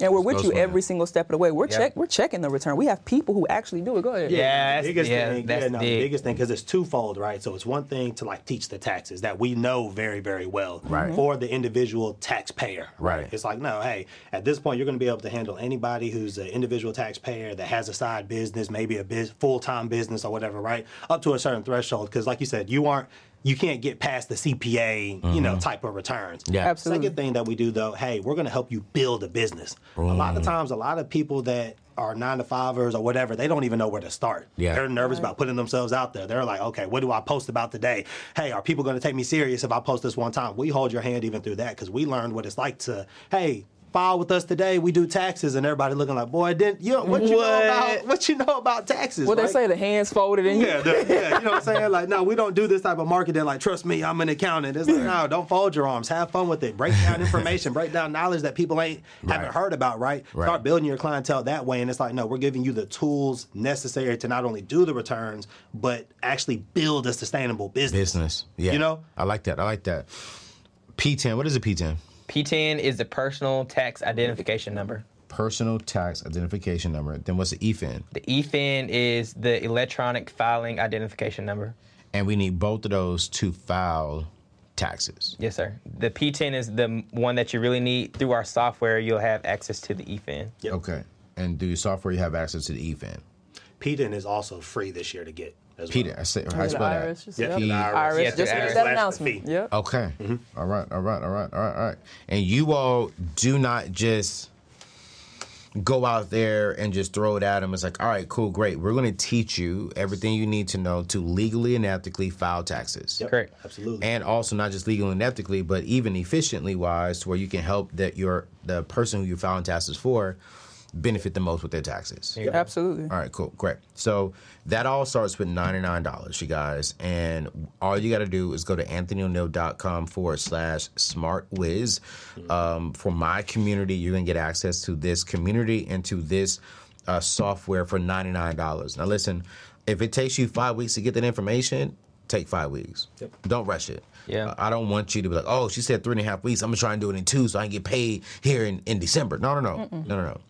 And we're with Goes you with every single step of the way. We're Yeah. check we're checking the return. We have people who actually do it. Go ahead. Yeah, the that's, biggest yeah, thing, that's yeah, no, the biggest thing because it's twofold, right? So it's one thing to like teach the taxes that we know very, very well, Right. For the individual taxpayer, Right. It's like, no, hey, at this point, you're going to be able to handle anybody who's an individual taxpayer that has a side business, maybe a biz- full time business or whatever, right? Up to a certain threshold, because like you said, you aren't. You can't get past the CPA, you know, mm-hmm. type of returns. Yeah. Absolutely. Second thing that we do though, hey, we're going to help you build a business. A lot of mm. times, a lot of people that are nine to fivers or whatever, they don't even know where to start. Yeah. They're nervous about putting themselves out there. They're like, okay, what do I post about today? Hey, are people going to take me serious if I post this one time? We hold your hand even through that because we learned what it's like to, hey, file with us today. We do taxes, and everybody looking like, boy, didn't you? What you know about? What you know about taxes? What they say, the hands folded and Yeah, the- yeah, you know what I'm saying? Like, no, we don't do this type of marketing. Like, trust me, I'm an accountant. It's like, no, don't fold your arms. Have fun with it. Break down information. break down knowledge that people ain't haven't heard about. Right? Right. Start building your clientele that way. And it's like, no, we're giving you the tools necessary to not only do the returns, but actually build a sustainable business. Business. Yeah. You know? I like that. I like that. PTIN. What is a PTIN? PTIN is the personal tax identification number. Personal tax identification number. Then what's the E EFIN? The EFIN is the electronic filing identification number. And we need both of those to file taxes. Yes, sir. The PTIN is the one that you really need. Through our software, you'll have access to the E EFIN. Okay. And do your software you have access to the E EFIN? PDN is also free this year to get. As Peter, well. I say, how you the spell that? Irish, just- Yeah, yep. Irish. Irish Yeah, just the Irish. that Slash the announcement. Yep. Okay. Mm-hmm. All right. All right. All right. All right. All right. And you all do not just go out there and just throw it at them. It's like, all right, cool, great. We're going to teach you everything you need to know to legally and ethically file taxes. Yep, Correct. Absolutely. And also not just legally and ethically, but even efficiently wise, to where you can help that your the person who you're filing taxes for benefit the most with their taxes. Absolutely. All right, cool, great. So that all starts with $99, you guys. And all you got to do is go to anthonyoneal.com forward slash smartwiz. Um, for my community, you're going to get access to this community and to this uh, software for $99. Now, listen, if it takes you five weeks to get that information, take five weeks. Don't rush it. Yeah. I don't want you to be like, oh, she said three and a half weeks. I'm going to try and do it in two so I can get paid here in, in December. No, no, no. No, no, no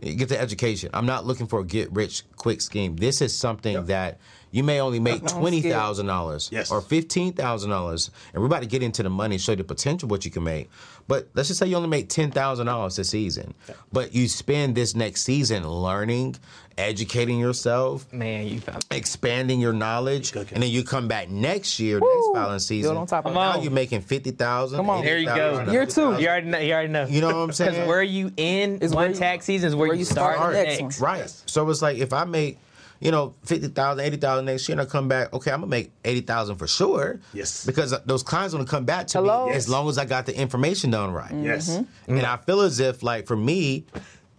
get the education. I'm not looking for a get rich quick scheme. This is something that you may only make twenty thousand dollars Yes. or fifteen thousand dollars, and we're about to get into the money, show you the potential what you can make. But let's just say you only make ten thousand dollars this season, but you spend this next season learning, educating yourself, Man, you found expanding your knowledge, Cooking. and then you come back next year, next filing season. on top of now it. you're making fifty thousand. Come on. There you go. Year two. You already know. You already know. You know what I'm saying? Because where you in Is one you- tax season is where, where you you start, start the the next next. Right. So it's like if I make, you know, 50,000, 80,000 next year and I come back, okay, I'm going to make 80,000 for sure. Yes. Because those clients going to come back to Hello? me Yes. as long as I got the information done right. yes. And I feel as if, like, for me,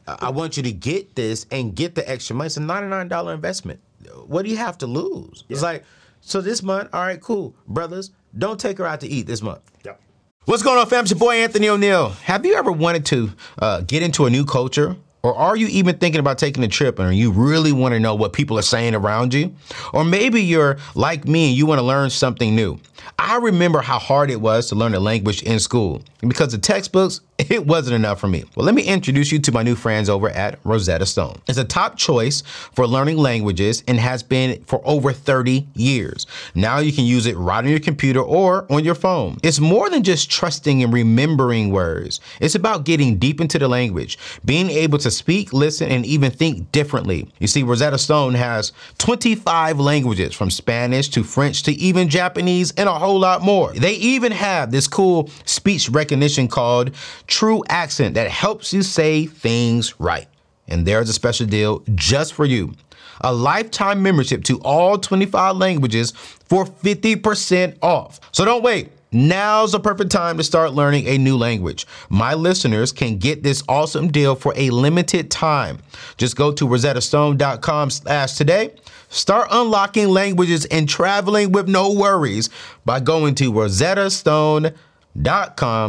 I I want you to get this and get the extra money. It's a $99 investment. What do you have to lose? It's like, so this month, all right, cool. Brothers, don't take her out to eat this month. Yep. What's going on, fam? It's your boy Anthony O'Neal. Have you ever wanted to uh, get into a new culture? Or are you even thinking about taking a trip and you really want to know what people are saying around you? Or maybe you're like me and you want to learn something new. I remember how hard it was to learn a language in school because the textbooks it wasn't enough for me. Well, let me introduce you to my new friends over at Rosetta Stone. It's a top choice for learning languages and has been for over 30 years. Now you can use it right on your computer or on your phone. It's more than just trusting and remembering words. It's about getting deep into the language, being able to speak, listen, and even think differently. You see, Rosetta Stone has 25 languages from Spanish to French to even Japanese and a whole lot more. They even have this cool speech recognition called True Accent that helps you say things right. And there's a special deal just for you a lifetime membership to all 25 languages for 50% off. So don't wait. Now's the perfect time to start learning a new language. My listeners can get this awesome deal for a limited time. Just go to rosettastone.com slash today. Start unlocking languages and traveling with no worries by going to rosettastone.com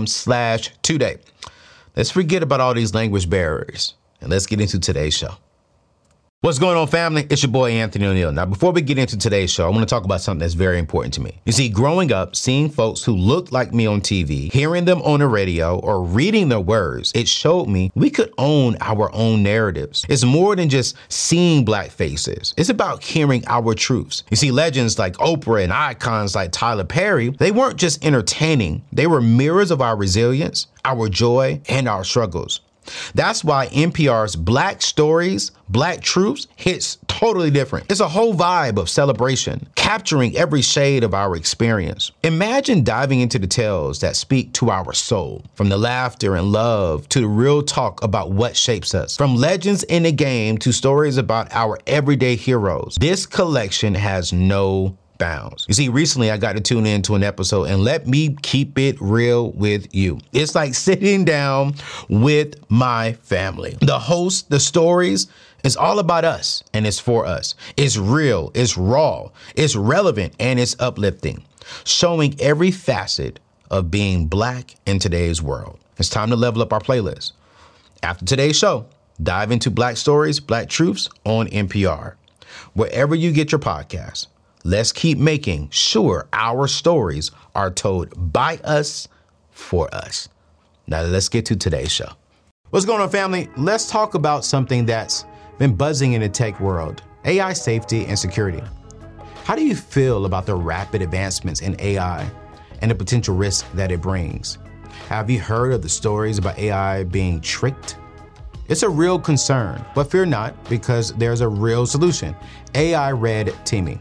slash today. Let's forget about all these language barriers and let's get into today's show. What's going on, family? It's your boy Anthony O'Neal. Now, before we get into today's show, I want to talk about something that's very important to me. You see, growing up, seeing folks who looked like me on TV, hearing them on the radio, or reading their words, it showed me we could own our own narratives. It's more than just seeing black faces, it's about hearing our truths. You see, legends like Oprah and icons like Tyler Perry, they weren't just entertaining, they were mirrors of our resilience, our joy, and our struggles. That's why NPR's Black Stories, Black Truths hits totally different. It's a whole vibe of celebration, capturing every shade of our experience. Imagine diving into the tales that speak to our soul, from the laughter and love to the real talk about what shapes us, from legends in the game to stories about our everyday heroes. This collection has no bounds. You see, recently I got to tune into an episode and let me keep it real with you. It's like sitting down with my family. The host, the stories, it's all about us and it's for us. It's real, it's raw, it's relevant, and it's uplifting, showing every facet of being black in today's world. It's time to level up our playlist. After today's show, dive into Black Stories, Black Truths on NPR. Wherever you get your podcasts, let's keep making sure our stories are told by us for us. Now, let's get to today's show. What's going on, family? Let's talk about something that's been buzzing in the tech world AI safety and security. How do you feel about the rapid advancements in AI and the potential risk that it brings? Have you heard of the stories about AI being tricked? It's a real concern, but fear not because there's a real solution AI red teaming.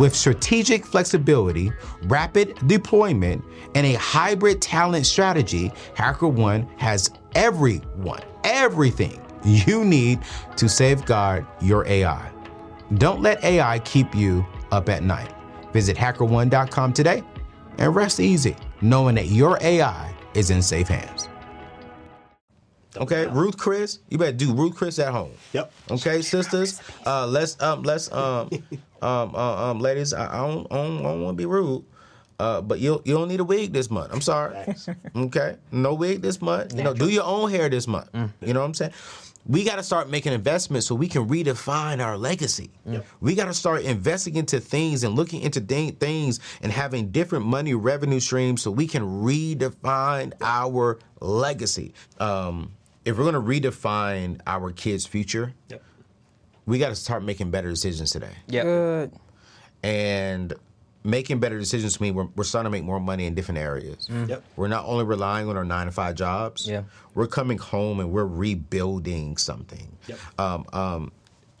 With strategic flexibility, rapid deployment, and a hybrid talent strategy, HackerOne has everyone, everything you need to safeguard your AI. Don't let AI keep you up at night. Visit hackerone.com today and rest easy knowing that your AI is in safe hands. Okay, Ruth Chris, you better do Ruth Chris at home. Yep. Okay, sisters, uh, let's um, let's um, um, uh, um, ladies, I, I don't, I don't, don't want to be rude, uh, but you you don't need a wig this month. I'm sorry. okay, no wig this month. You know, do your own hair this month. You know what I'm saying? We got to start making investments so we can redefine our legacy. We got to start investing into things and looking into th- things and having different money revenue streams so we can redefine our legacy. Um, if we're going to redefine our kids' future, Yep. We got to start making better decisions today. Yeah. Good. And making better decisions mean we're, we're starting to make more money in different areas. Yep. We're not only relying on our nine to five jobs. Yeah. We're coming home and we're rebuilding something. Yep. Um, um,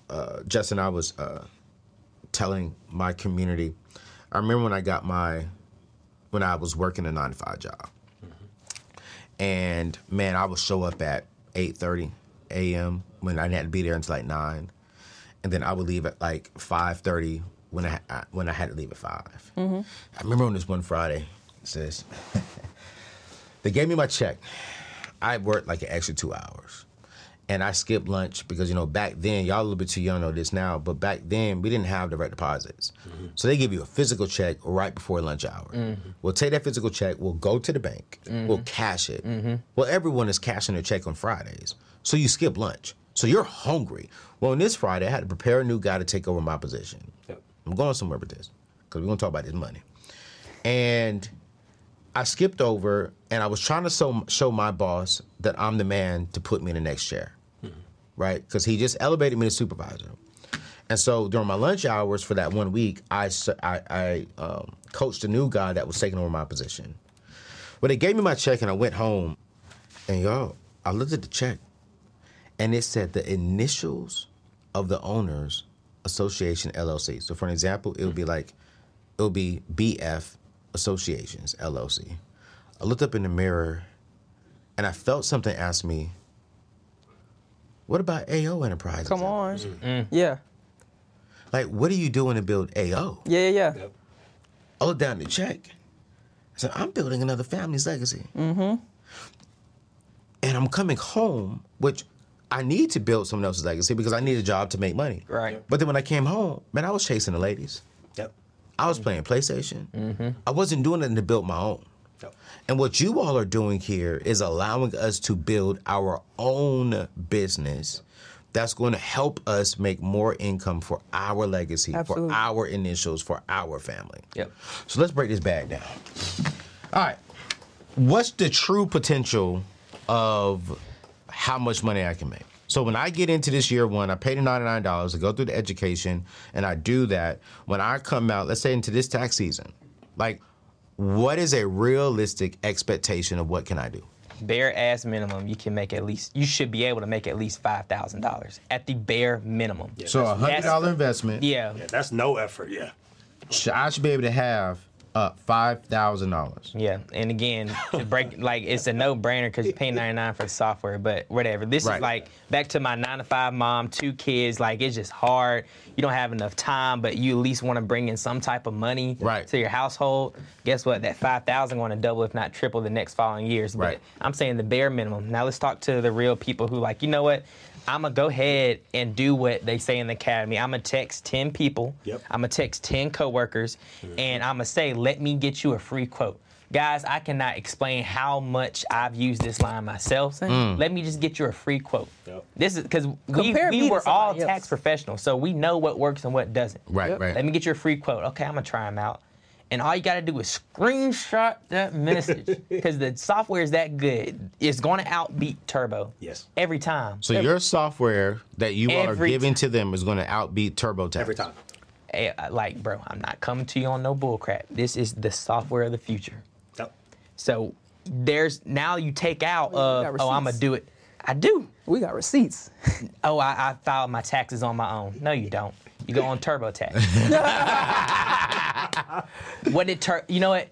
uh, Justin, I was uh, telling my community I remember when I got my when I was working a nine to five job, and man, I would show up at eight thirty a.m. when I had to be there until like nine, and then I would leave at like five thirty when I I- when I had to leave at 5 mm-hmm. I remember on this one Friday, it says they gave me my check. I worked like an extra two hours. And I skipped lunch because, you know, back then, y'all a little bit too young to know this now, but back then we didn't have direct deposits. Mm-hmm. So they give you a physical check right before lunch hour. Mm-hmm. We'll take that physical check, we'll go to the bank, we'll cash it. Well, everyone is cashing their check on Fridays. So you skip lunch. So you're hungry. Well, on this Friday, I had to prepare a new guy to take over my position. I'm going somewhere with this because we're going to talk about this money. And I skipped over and I was trying to show, show my boss that I'm the man to put me in the next chair, right? Because he just elevated me to supervisor. And so during my lunch hours for that one week, I um, coached a new guy that was taking over my position. Well, they gave me my check and I went home and y'all, I looked at the check and it said the initials of the owners association LLC. So for an example, it would be like it would be BF Associations LLC. I looked up in the mirror and I felt something ask me, "What about AO Enterprises?" Come on. Mm. Yeah. Like, what are you doing to build AO? Yeah, yeah, yeah. I looked down the check. I said, I'm building another family's legacy. Mm-hmm. And I'm coming home, which I need to build someone else's legacy because I need a job to make money. Right. But then when I came home, man, I was chasing the ladies. Yep. I was playing PlayStation. Mm-hmm. I wasn't doing anything to build my own. Yep. And what you all are doing here is allowing us to build our own business that's going to help us make more income for our legacy, Absolutely. for our initials, for our family. Yep. So let's break this bag down. All right. What's the true potential of how much money I can make? So when I get into this year one, I pay the $99 I go through the education and I do that. When I come out, let's say into this tax season, like what is a realistic expectation of what can I do? bare ass minimum, you can make at least you should be able to make at least five thousand dollars at the bare minimum. So a hundred dollar investment. Yeah, Yeah, that's no effort. Yeah. I should be able to have uh, five thousand dollars. yeah. And again, to break like it's a no brainer because you pay ninety nine for the software, but whatever. This Right. is like back to my nine to five mom, two kids. Like it's just hard. You don't have enough time, but you at least want to bring in some type of money Right. to your household. Guess what? That five thousand going to double, if not triple, the next following years. But Right. I'm saying the bare minimum. Now let's talk to the real people who like, you know what? I'm gonna go ahead and do what they say in the academy. I'm gonna text 10 people. Yep. I'm gonna text 10 coworkers, mm-hmm. and I'm gonna say, "Let me get you a free quote." Guys, I cannot explain how much I've used this line myself. Let me just get you a free quote. Yep. This is because we, we were all else. tax professionals, so we know what works and what doesn't. Right, right. Let me get you a free quote. Okay, I'm gonna try them out. And all you gotta do is screenshot that message because the software is that good. It's gonna outbeat Turbo. Yes. Every time. So your software that you are giving ti- to them is going to outbeat TurboTax Every time. Eh, like, bro, I'm not coming to you on no bullcrap. This is the software of the future. Yep. So there's now you take out Well, of oh I'm gonna do it. I do. We got receipts. Oh I, I filed my taxes on my own. No, you don't. You go on TurboTax. what did tur? You know what?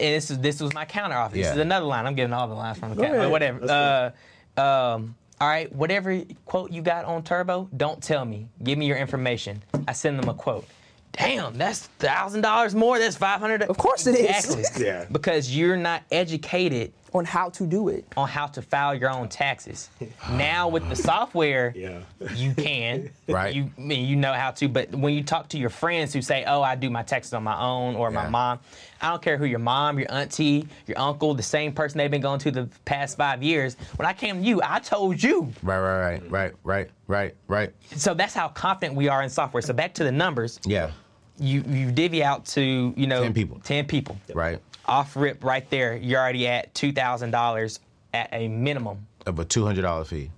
And this is this was my counter offer. This is another line. I'm giving all the lines from the counter. ahead. But whatever. Uh, um, all right. Whatever quote you got on Turbo, don't tell me. Give me your information. I send them a quote. Damn, that's thousand dollars more. That's five hundred. Of course it is. Exactly. Yeah. Because you're not educated on how to do it. on how to file your own taxes. now with the software, Yeah. you can. Right. You I mean you know how to, but when you talk to your friends who say, "Oh, I do my taxes on my own," or my mom, I don't care who your mom, your auntie, your uncle, the same person they've been going to the past five years. When I came to you, I told you. Right, right, right, right, right, right, right. So that's how confident we are in software. So back to the numbers. Yeah, You you divvy out to you know 10 people. Ten people. right. Off rip right there, you're already at two thousand dollars at a minimum. Of a two hundred dollar fee.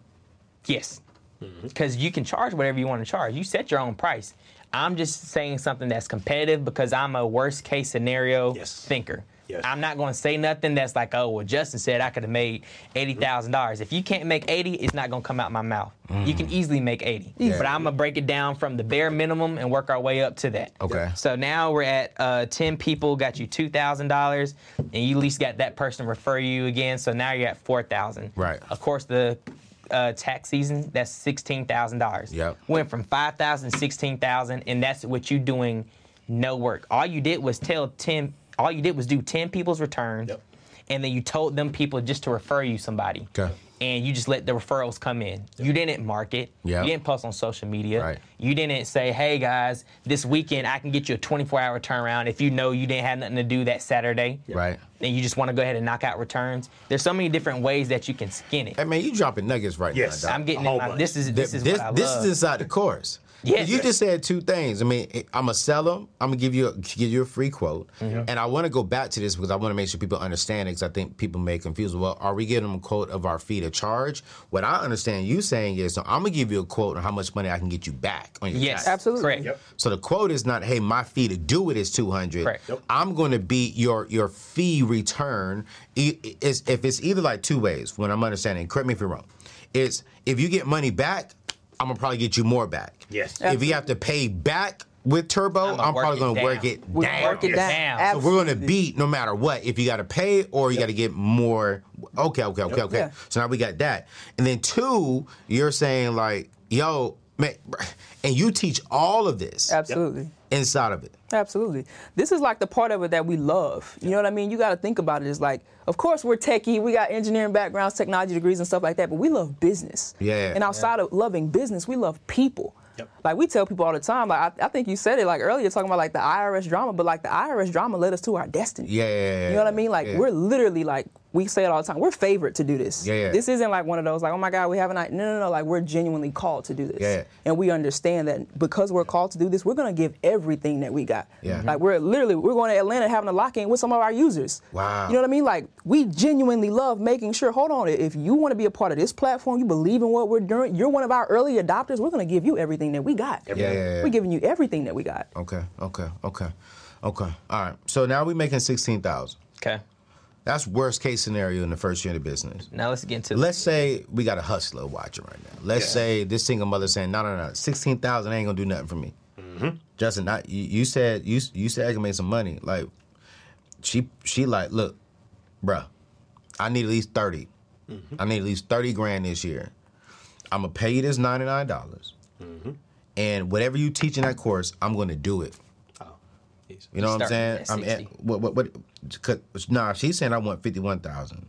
Yes. Mm-hmm. Because you can charge whatever you want to charge. You set your own price. I'm just saying something that's competitive because I'm a worst case scenario Yes. thinker. Yes. I'm not going to say nothing that's like, oh, well, Justin said I could have made eighty thousand dollars. If you can't make eighty, it's not going to come out my mouth. You can easily make eighty, but I'm gonna break it down from the bare minimum and work our way up to that. Okay. So now we're at uh, ten people, got you two thousand dollars, and you at least got that person refer you again. So now you're at four thousand. Right. Of course, the uh, tax season that's sixteen thousand dollars. Yep. Went from five thousand to sixteen thousand, and that's what you doing no work. All you did was tell ten. All you did was do ten people's returns, Yep. and then you told them people just to refer you somebody. Okay. And you just let the referrals come in. You didn't market. Yep. You didn't post on social media. Right. You didn't say, "Hey guys, this weekend I can get you a 24-hour turnaround if you know you didn't have nothing to do that Saturday." Right. And you just want to go ahead and knock out returns. There's so many different ways that you can skin it. Hey man, you dropping nuggets right Yes. now. Doc. I'm getting a in oh, my, bunch. this is this is this, what I this love. is inside the course. Yes. You just said two things. I mean, I'm a seller. I'm gonna give you a, give you a free quote, Mm-hmm. and I want to go back to this because I want to make sure people understand it. Because I think people may confuse. Well, are we giving them a quote of our fee to charge? What I understand you saying is, so I'm gonna give you a quote on how much money I can get you back on your yes, tax. Absolutely. correct. Yep. So the quote is not, hey, my fee to do it is two hundred. Correct. Yep. I'm going to be your your fee return. Is if it's either like two ways. When I'm understanding, correct me if you're wrong. It's if you get money back, I'm gonna probably get you more back. Yes. If you have to pay back with Turbo, I'ma I'm work probably it gonna work down. it We down. work it down. Down. So we're gonna beat no matter what. If you got to pay or you got to get more. Okay, okay, okay, okay. Yeah. So now we got that, and then two, you're saying like, yo, man, and you teach all of this Absolutely. Inside of it. Absolutely. This is like the part of it that we love. You know what I mean? You got to think about it. It's like, of course, we're techie. We got engineering backgrounds, technology degrees, and stuff like that. But we love business. Yeah. And outside of loving business, we love people. Yep. Like we tell people all the time. Like I, I think you said it like earlier, talking about like the IRS drama. But like the IRS drama led us to our destiny. Yeah, yeah, yeah, You know what I mean? Like yeah. we're literally like we say it all the time. We're favored to do this. Yeah, yeah. This isn't like one of those like, oh my God, we have a night. No, no, no. Like we're genuinely called to do this. Yeah, yeah. And we understand that because we're called to do this, we're gonna give everything that we got. Yeah. Mm-hmm. Like we're literally we're going to Atlanta having a lock-in with some of our users. Wow. You know what I mean? Like we genuinely love making sure. Hold on, if you want to be a part of this platform, you believe in what we're doing, you're one of our early adopters. We're gonna give you everything that we got. Yeah, yeah, yeah. We're giving you everything that we got. Okay, okay, okay, okay. All right. So now we're making sixteen thousand. Okay. That's worst case scenario in the first year of the business. Now let's get into Let's say we got a hustler watching right now. Let's say this single mother saying, "No, no, no, sixteen thousand ain't gonna do nothing for me." Mm-hmm. Justin, not, you, you said you you said I can make some money. Like she she like, look, bruh, I need at least 30 mm-hmm. I need at least thirty grand this year. I'm gonna pay you this ninety nine dollars, mm-hmm. and whatever you teach in that course, I'm gonna do it. Oh, you know what I'm saying? at I'm at what what what? Cause, nah, she's saying I want fifty one thousand,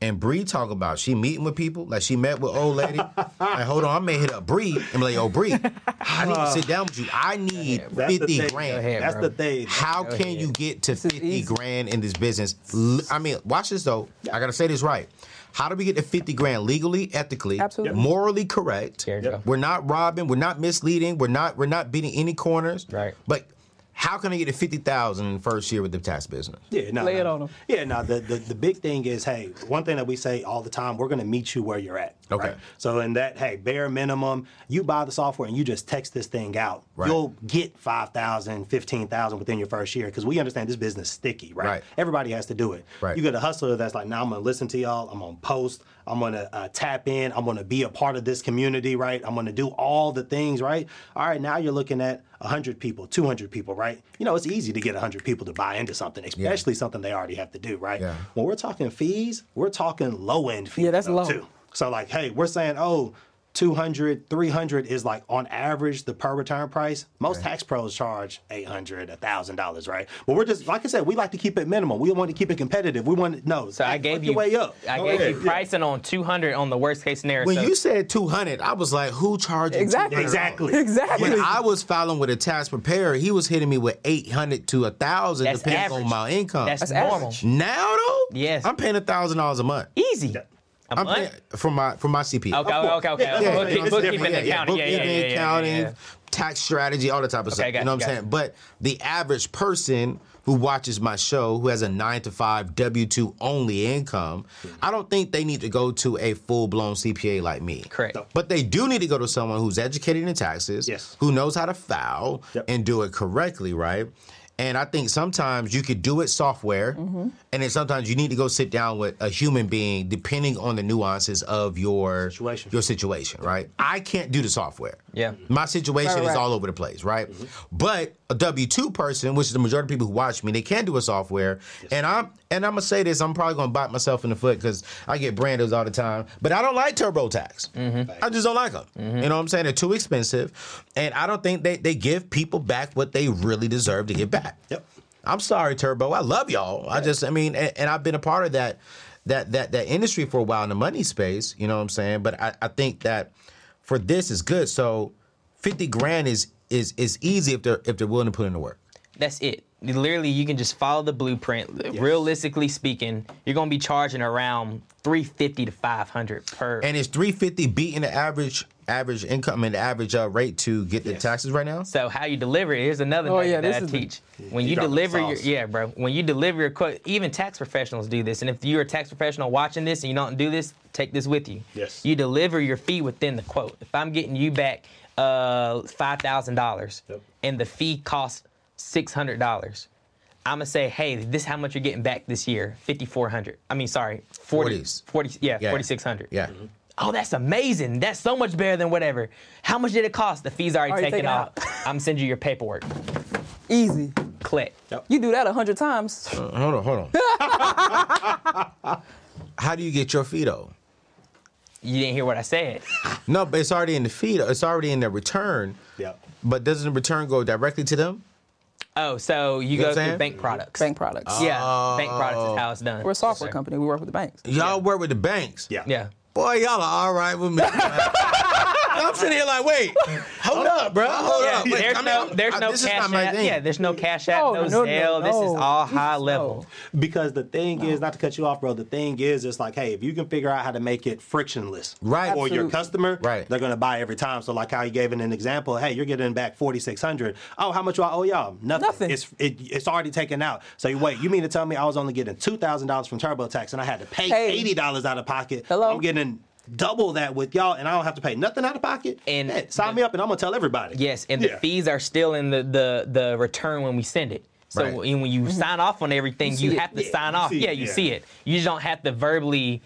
and Bree talk about she meeting with people like she met with old lady. like, hold on, I may hit up Bree and be like, "Yo, Bree, I need to sit down with you. I need That's fifty grand. Ahead, That's the thing. How Go can ahead. you get to fifty grand in this business? I mean, watch this though. I gotta say this right. How do we get to fifty grand legally, ethically, Absolutely. morally correct? Go. We're not robbing. We're not misleading. We're not. We're not beating any corners. Right. But how can I get to fifty thousand in first year with the tax business? Yeah, no, Lay it no. on 'em. Yeah, no. The, the the big thing is, hey, one thing that we say all the time, we're going to meet you where you're at. Okay. right? So in that, hey, bare minimum, you buy the software and you just text this thing out. Right. You'll get 5,000, 15,000 within your first year because we understand this business is sticky, right? Right. Everybody has to do it. Right. You get a hustler that's like, now I'm going to listen to y'all. I'm going to post. I'm to uh, tap in. I'm to be a part of this community, right? I'm to do all the things, right? All right, now you're looking at 100 people, 200 people, right? You know, it's easy to get 100 people to buy into something, especially something they already have to do, right? Yeah. When we're talking fees, we're talking low end fees. Yeah, that's low. Too. So, like, hey, we're saying, oh, 200, 300 is like on average the per return price. Most tax pros charge 800, $1,000, right? But we're just, like I said, we like to keep it minimal. We want to keep it competitive. We want to, no, So I gave you way up. I Go gave ahead. you pricing on 200 on the worst case scenario. When so you said two hundred, I was like, who charging? Exactly. $200? Exactly. Exactly. When I was filing with a tax preparer, he was hitting me with eight hundred to a thousand, depending average. on my income. that's, That's normal. average. now though, Yes. I'm paying a thousand dollars a month. Easy. A I'm month? paying for my for my CP. Okay, Of course. okay, okay. Yeah, okay. yeah, bookkeeping different. and accounting. Yeah, yeah, bookkeeping, yeah, yeah, accounting, yeah. tax strategy, all that type of stuff. got you know what I'm saying? you. But the average person who watches my show, who has a nine to five W two only income, I don't think they need to go to a full blown CPA like me. Correct. But they do need to go to someone who's educated in taxes, Yes. who knows how to file Yep. and do it correctly, right? And I think sometimes you could do it software, Mm-hmm. and then sometimes you need to go sit down with a human being, depending on the nuances of your Situation. Your situation, right? I can't do the software. Yeah. my situation Right, is all over the place, right? But a W two person, which is the majority of people who watch me, they can do a software. And I'm and I'm gonna say this, I'm probably gonna bite myself in the foot because I get brandos all the time, but I don't like TurboTax. Mm-hmm. I just don't like them. Mm-hmm. You know what I'm saying? They're too expensive, and I don't think they they give people back what they really deserve to get back. Yep. I'm sorry, Turbo. I love y'all. I just, I mean, and, and I've been a part of that, that, that, that industry for a while in the money space. You know what I'm saying? But I, I think that for this is good. So, fifty grand is is is easy if they're if they're willing to put in the work. That's it. Literally, you can just follow the blueprint. Realistically speaking, you're gonna be charging around 350 to 500 per. And is 350 beating the average average income and the average uh, rate to get the taxes right now? So how you deliver it? Here's another Oh, nugget yeah, that this I is the- teach. When you, You deliver your yeah, bro. When you deliver your quote, even tax professionals do this. And if you're a tax professional watching this and you don't do this, take this with you. Yes. You deliver your fee within the quote. If I'm getting you back uh, five thousand dollars Yep. and the fee costs six hundred dollars. I'm gonna say, hey, this is how much you're getting back this year, fifty four hundred. I mean, sorry, 40, 40s. 40 yeah, Yeah. forty six hundred. Yeah. Oh, that's amazing. That's so much better than whatever. How much did it cost? The fee's already, Already taken taken off. out. I'm sending you your paperwork. Easy. Click. You do that a hundred times. Hold on, hold on. How do you get your fee though? You didn't hear what I said. No, but it's already in the fee. It's already in the return. Yep. But doesn't the return go directly to them? Oh, so you, know go what through bank products. Bank products. Yeah, bank products is how it's done. We're a software company. We work with the banks. Y'all work with the banks. Yeah. Yeah. Boy, y'all are all right with me. I'm sitting here like, wait, hold up, bro. Hold Yeah, up. Wait, there's I mean, no, I'm- there's I- no cash not app. thing. Yeah, there's no cash app, No, no, no, no, Zelle. This is no. all high No. level. Because the thing is, not to cut you off, bro. The thing is, it's like, hey, if you can figure out how to make it frictionless, Right. for your customer, Right. they're gonna buy every time. So, like how you gave it an example, hey, you're getting back forty six hundred. Oh, how much do I owe y'all? Nothing. Nothing. It's it, it's already taken out. So you wait, you mean to tell me I was only getting two thousand dollars from TurboTax and I had to pay Hey. eighty dollars out of pocket? Hello? I'm getting double that with y'all, and I don't have to pay nothing out of pocket. And Hey, sign me up, and I'm gonna tell everybody. Yes, and the fees are still in the, the, the return when we send it. So Right. when when you sign off on everything, Mm-hmm. You you, see it. have to Yeah, sign off. see Yeah, you yeah. see it. You just don't have to verbally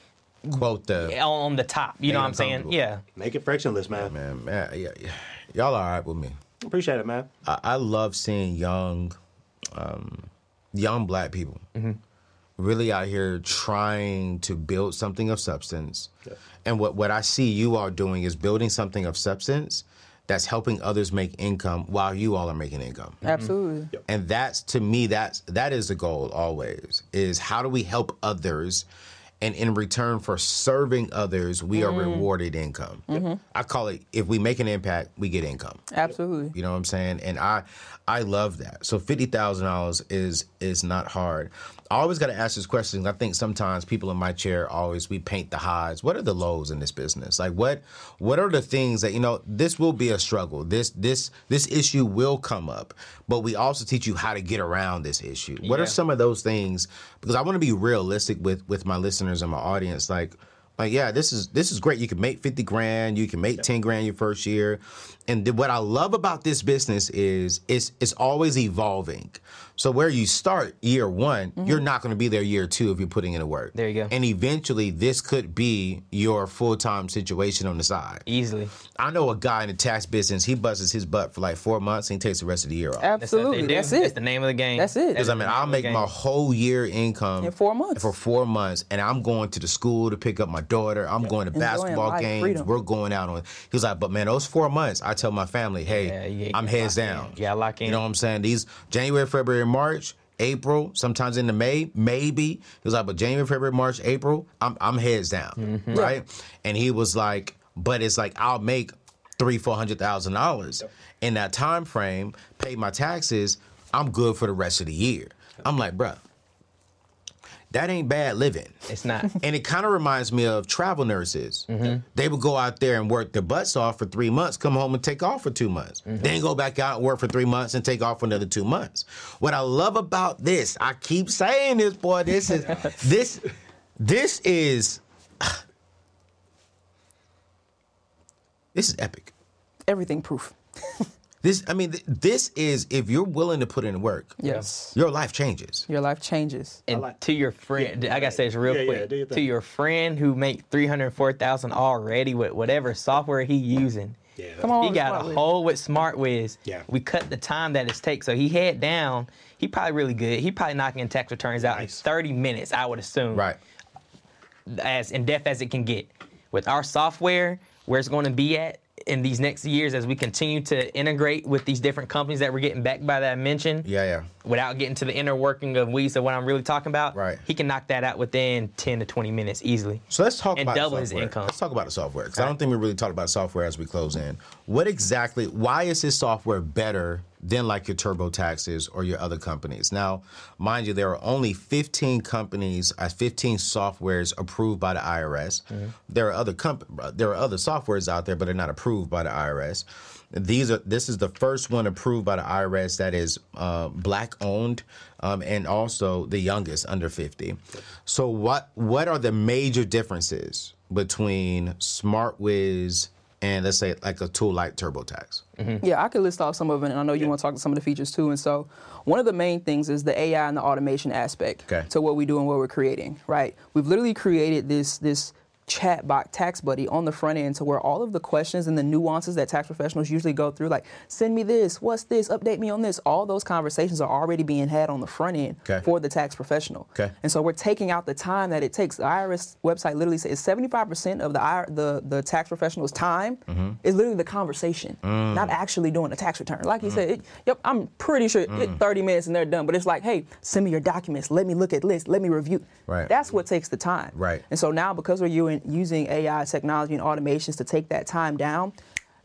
Quote the on, on the top. You know what I'm saying? Yeah. Make it frictionless, man. man, man. Yeah, yeah. Y'all are all right with me. Appreciate it, man. I, I love seeing young, um, young black people really out here trying to build something of substance. And what, what I see you all doing is building something of substance that's helping others make income while you all are making income. Mm-hmm. Absolutely. And that's to me, that's that is the goal always. Is how do we help others? And in return for serving others, we are mm-hmm. rewarded income. Mm-hmm. I call it if we make an impact, we get income. Absolutely. You know what I'm saying? And I I love that. So fifty thousand dollars is is not hard. I always got to ask this question. I think sometimes people in my chair always we paint the highs. What are the lows in this business? Like what what are the things that you know? This will be a struggle. This this this issue will come up, but we also teach you how to get around this issue. What are some of those things? Because I want to be realistic with with my listeners and my audience. Like like yeah, this is this is great. You can make fifty grand. You can make ten grand your first year. And th- what I love about this business is it's it's always evolving. So where you start year one, mm-hmm. you're not going to be there year two if you're putting in the work. There you go. And eventually, this could be your full time situation on the side. Easily. I know a guy in the tax business. He busts his butt for like four months and he takes the rest of the year off. Absolutely. That's That's it. the name of the game. That's it. Because I mean, I'll make my whole year income In four months. For four months, and I'm going to the school to pick up my daughter. I'm going to Enjoying basketball life, games. freedom. We're going out on. He was like, but man, those four months, I tell my family, hey, Yeah, you I'm heads lock in. down. You gotta lock in. You know what I'm saying? These January, February, March. April, sometimes into May, maybe. He was like, but January, February, March, April, I'm I'm heads down. Mm-hmm. Right? And he was like, but it's like I'll make three, four hundred thousand dollars in that time frame, pay my taxes, I'm good for the rest of the year. I'm like, bruh, that ain't bad living. It's not. And it kind of reminds me of travel nurses. Mm-hmm. They would go out there and work their butts off for three months, come home and take off for two months. Mm-hmm. Then go back out and work for three months and take off for another two months. What I love about this, I keep saying this, boy, this is this this is this is epic. Everything proof. This, I mean, th- this is if you're willing to put in work, Yes. your life changes. Your life changes. And like- to your friend, I gotta say this real Yeah, yeah, quick. do your to your friend who make three hundred four thousand already with whatever software he using. Yeah. Come on. He got a SmartWiz. hole with SmartWiz. Yeah. We cut the time that it takes. So he head down. He probably really good. He probably knocking in tax returns out Nice. in 30 minutes, I would assume. Right. As in depth as it can get. With our software, where it's going to be at in these next years as we continue to integrate with these different companies that we're getting backed by that I mentioned. Yeah, yeah. Without getting to the inner working of weeds of what I'm really talking about. Right. He can knock that out within 10 to 20 minutes easily. So let's talk And about double the his software. income. Let's talk about the software because I don't think we really talked about software as we close in. What exactly? Why is his software better than like your TurboTaxes or your other companies? Now, mind you, there are only 15 companies, uh, 15 softwares approved by the IRS. Mm-hmm. There are other comp- there are other softwares out there, but they're not approved by the IRS. These are this is the first one approved by the IRS that is uh, black owned um, and also the youngest under 50. So what what are the major differences between SmartWiz and let's say like a tool like TurboTax? Mm-hmm. Yeah, I could list off some of it, and I know you want to talk to some of the features too. And so, one of the main things is the AI and the automation aspect Okay. to what we do and what we're creating. Right? We've literally created this this chat bot tax buddy on the front end to where all of the questions and the nuances that tax professionals usually go through like send me this what's this update me on this all those conversations are already being had on the front end Okay. for the tax professional Okay. and so we're taking out the time that it takes. The IRS website literally says 75% of the IR, the the tax professional's time Mm-hmm. is literally the conversation, Mm. not actually doing a tax return. Like you said, it, yep, I'm pretty sure Mm. it 30 minutes and they're done. But it's like, hey, send me your documents. Let me look at lists. Let me review. Right. That's what takes the time. Right. And so now because we're u- using AI technology and automations to take that time down.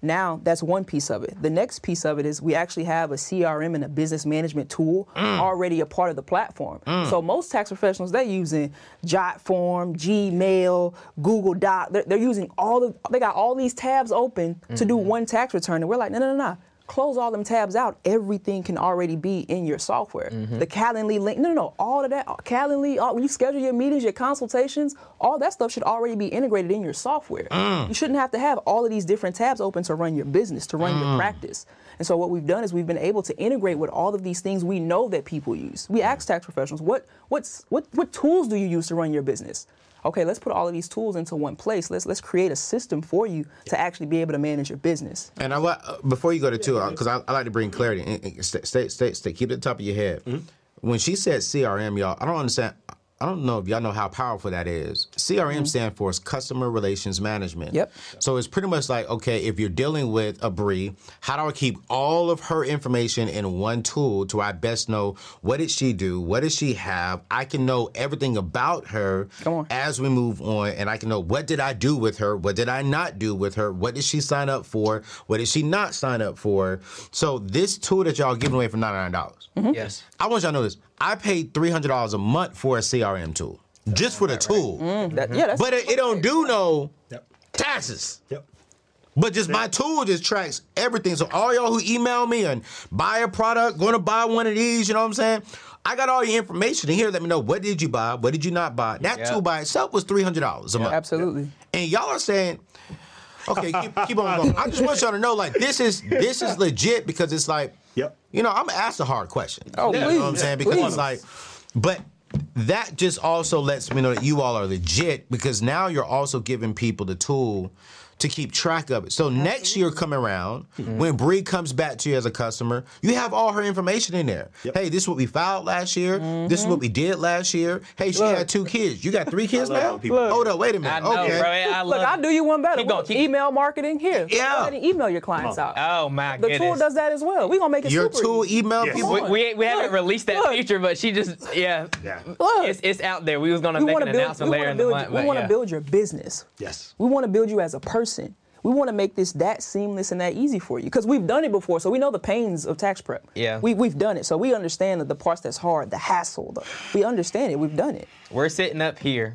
Now that's one piece of it. The next piece of it is we actually have a CRM and a business management tool Mm. already a part of the platform. So most tax professionals they're using JotForm, Gmail, Google Doc. They're, they're using all of they got all these tabs open to do one tax return, and we're like, no, no, no, no. Close all them tabs out. Everything can already be in your software. Mm-hmm. The Calendly link, no, no, no. All of that, Calendly. All, when you schedule your meetings, your consultations, all that stuff should already be integrated in your software. Mm. You shouldn't have to have all of these different tabs open to run your business, to run your mm. practice. And so what we've done is we've been able to integrate with all of these things we know that people use. We ask tax professionals, what what's what what tools do you use to run your business? Okay, let's put all of these tools into one place. Let's let's create a system for you to actually be able to manage your business. And I wa- uh, before you go to two, because I, I like to bring clarity. And, and stay, stay, stay, stay, keep it at the top of your head. When she said CRM, y'all, I don't understand. I don't know if y'all know how powerful that is. CRM mm-hmm. stands for Customer Relations Management. Yep. So it's pretty much like, okay, if you're dealing with a Bree, how do I keep all of her information in one tool to I best know what did she do, what does she have? I can know everything about her Come on. as we move on, and I can know what did I do with her, what did I not do with her, what did she sign up for, what did she not sign up for. So this tool that y'all giving away for ninety nine dollars. Mm-hmm. Yes. I want y'all to know this. I paid three hundred dollars a month for a CRM tool, just for the tool. Mm, that, yeah, that's But it, it don't do no Yep. taxes. Yep. But just my tool just tracks everything. So all y'all who email me and buy a product, going to buy one of these, you know what I'm saying? I got all your information in here. Let me know what did you buy, what did you not buy. That Yeah. tool by itself was three hundred dollars a month. absolutely. And y'all are saying, okay, keep, keep on going. I just want y'all to know, like this is this is legit because it's like, Yep. you know, I'm gonna ask a hard question. Oh, you know please. what I'm saying? Because Please. it's like, but that just also lets me know that you all are legit because now you're also giving people the tool to keep track of it. So next year come around, mm-hmm. when Bree comes back to you as a customer, you have all her information in there. Hey, this is what we filed last year. This is mm-hmm. what we did last year. Hey, she had two kids. You got three kids now? when people- Look. Hold up, wait a minute. know, okay. bro. I love Look, I'll do you one better. Keep going, keep- email marketing here. Go Yeah. ahead and email your clients out. Oh my the goodness. The tool does that as well. We're gonna make it Your super tool easy. email Yes. people. we, we, we haven't Look, released that look. feature, but she just yeah. Yeah. Look, It's, it's out there. We was gonna we make want an to build. Announcement later in the month. we want to build your business. Yes. We want to build you as a person. We want to make this that seamless and that easy for you because we've done it before, so we know the pains of tax prep. Yeah. we we've done it, so we understand that the parts that's hard, the hassle. The, we understand it. We've done it. We're sitting up here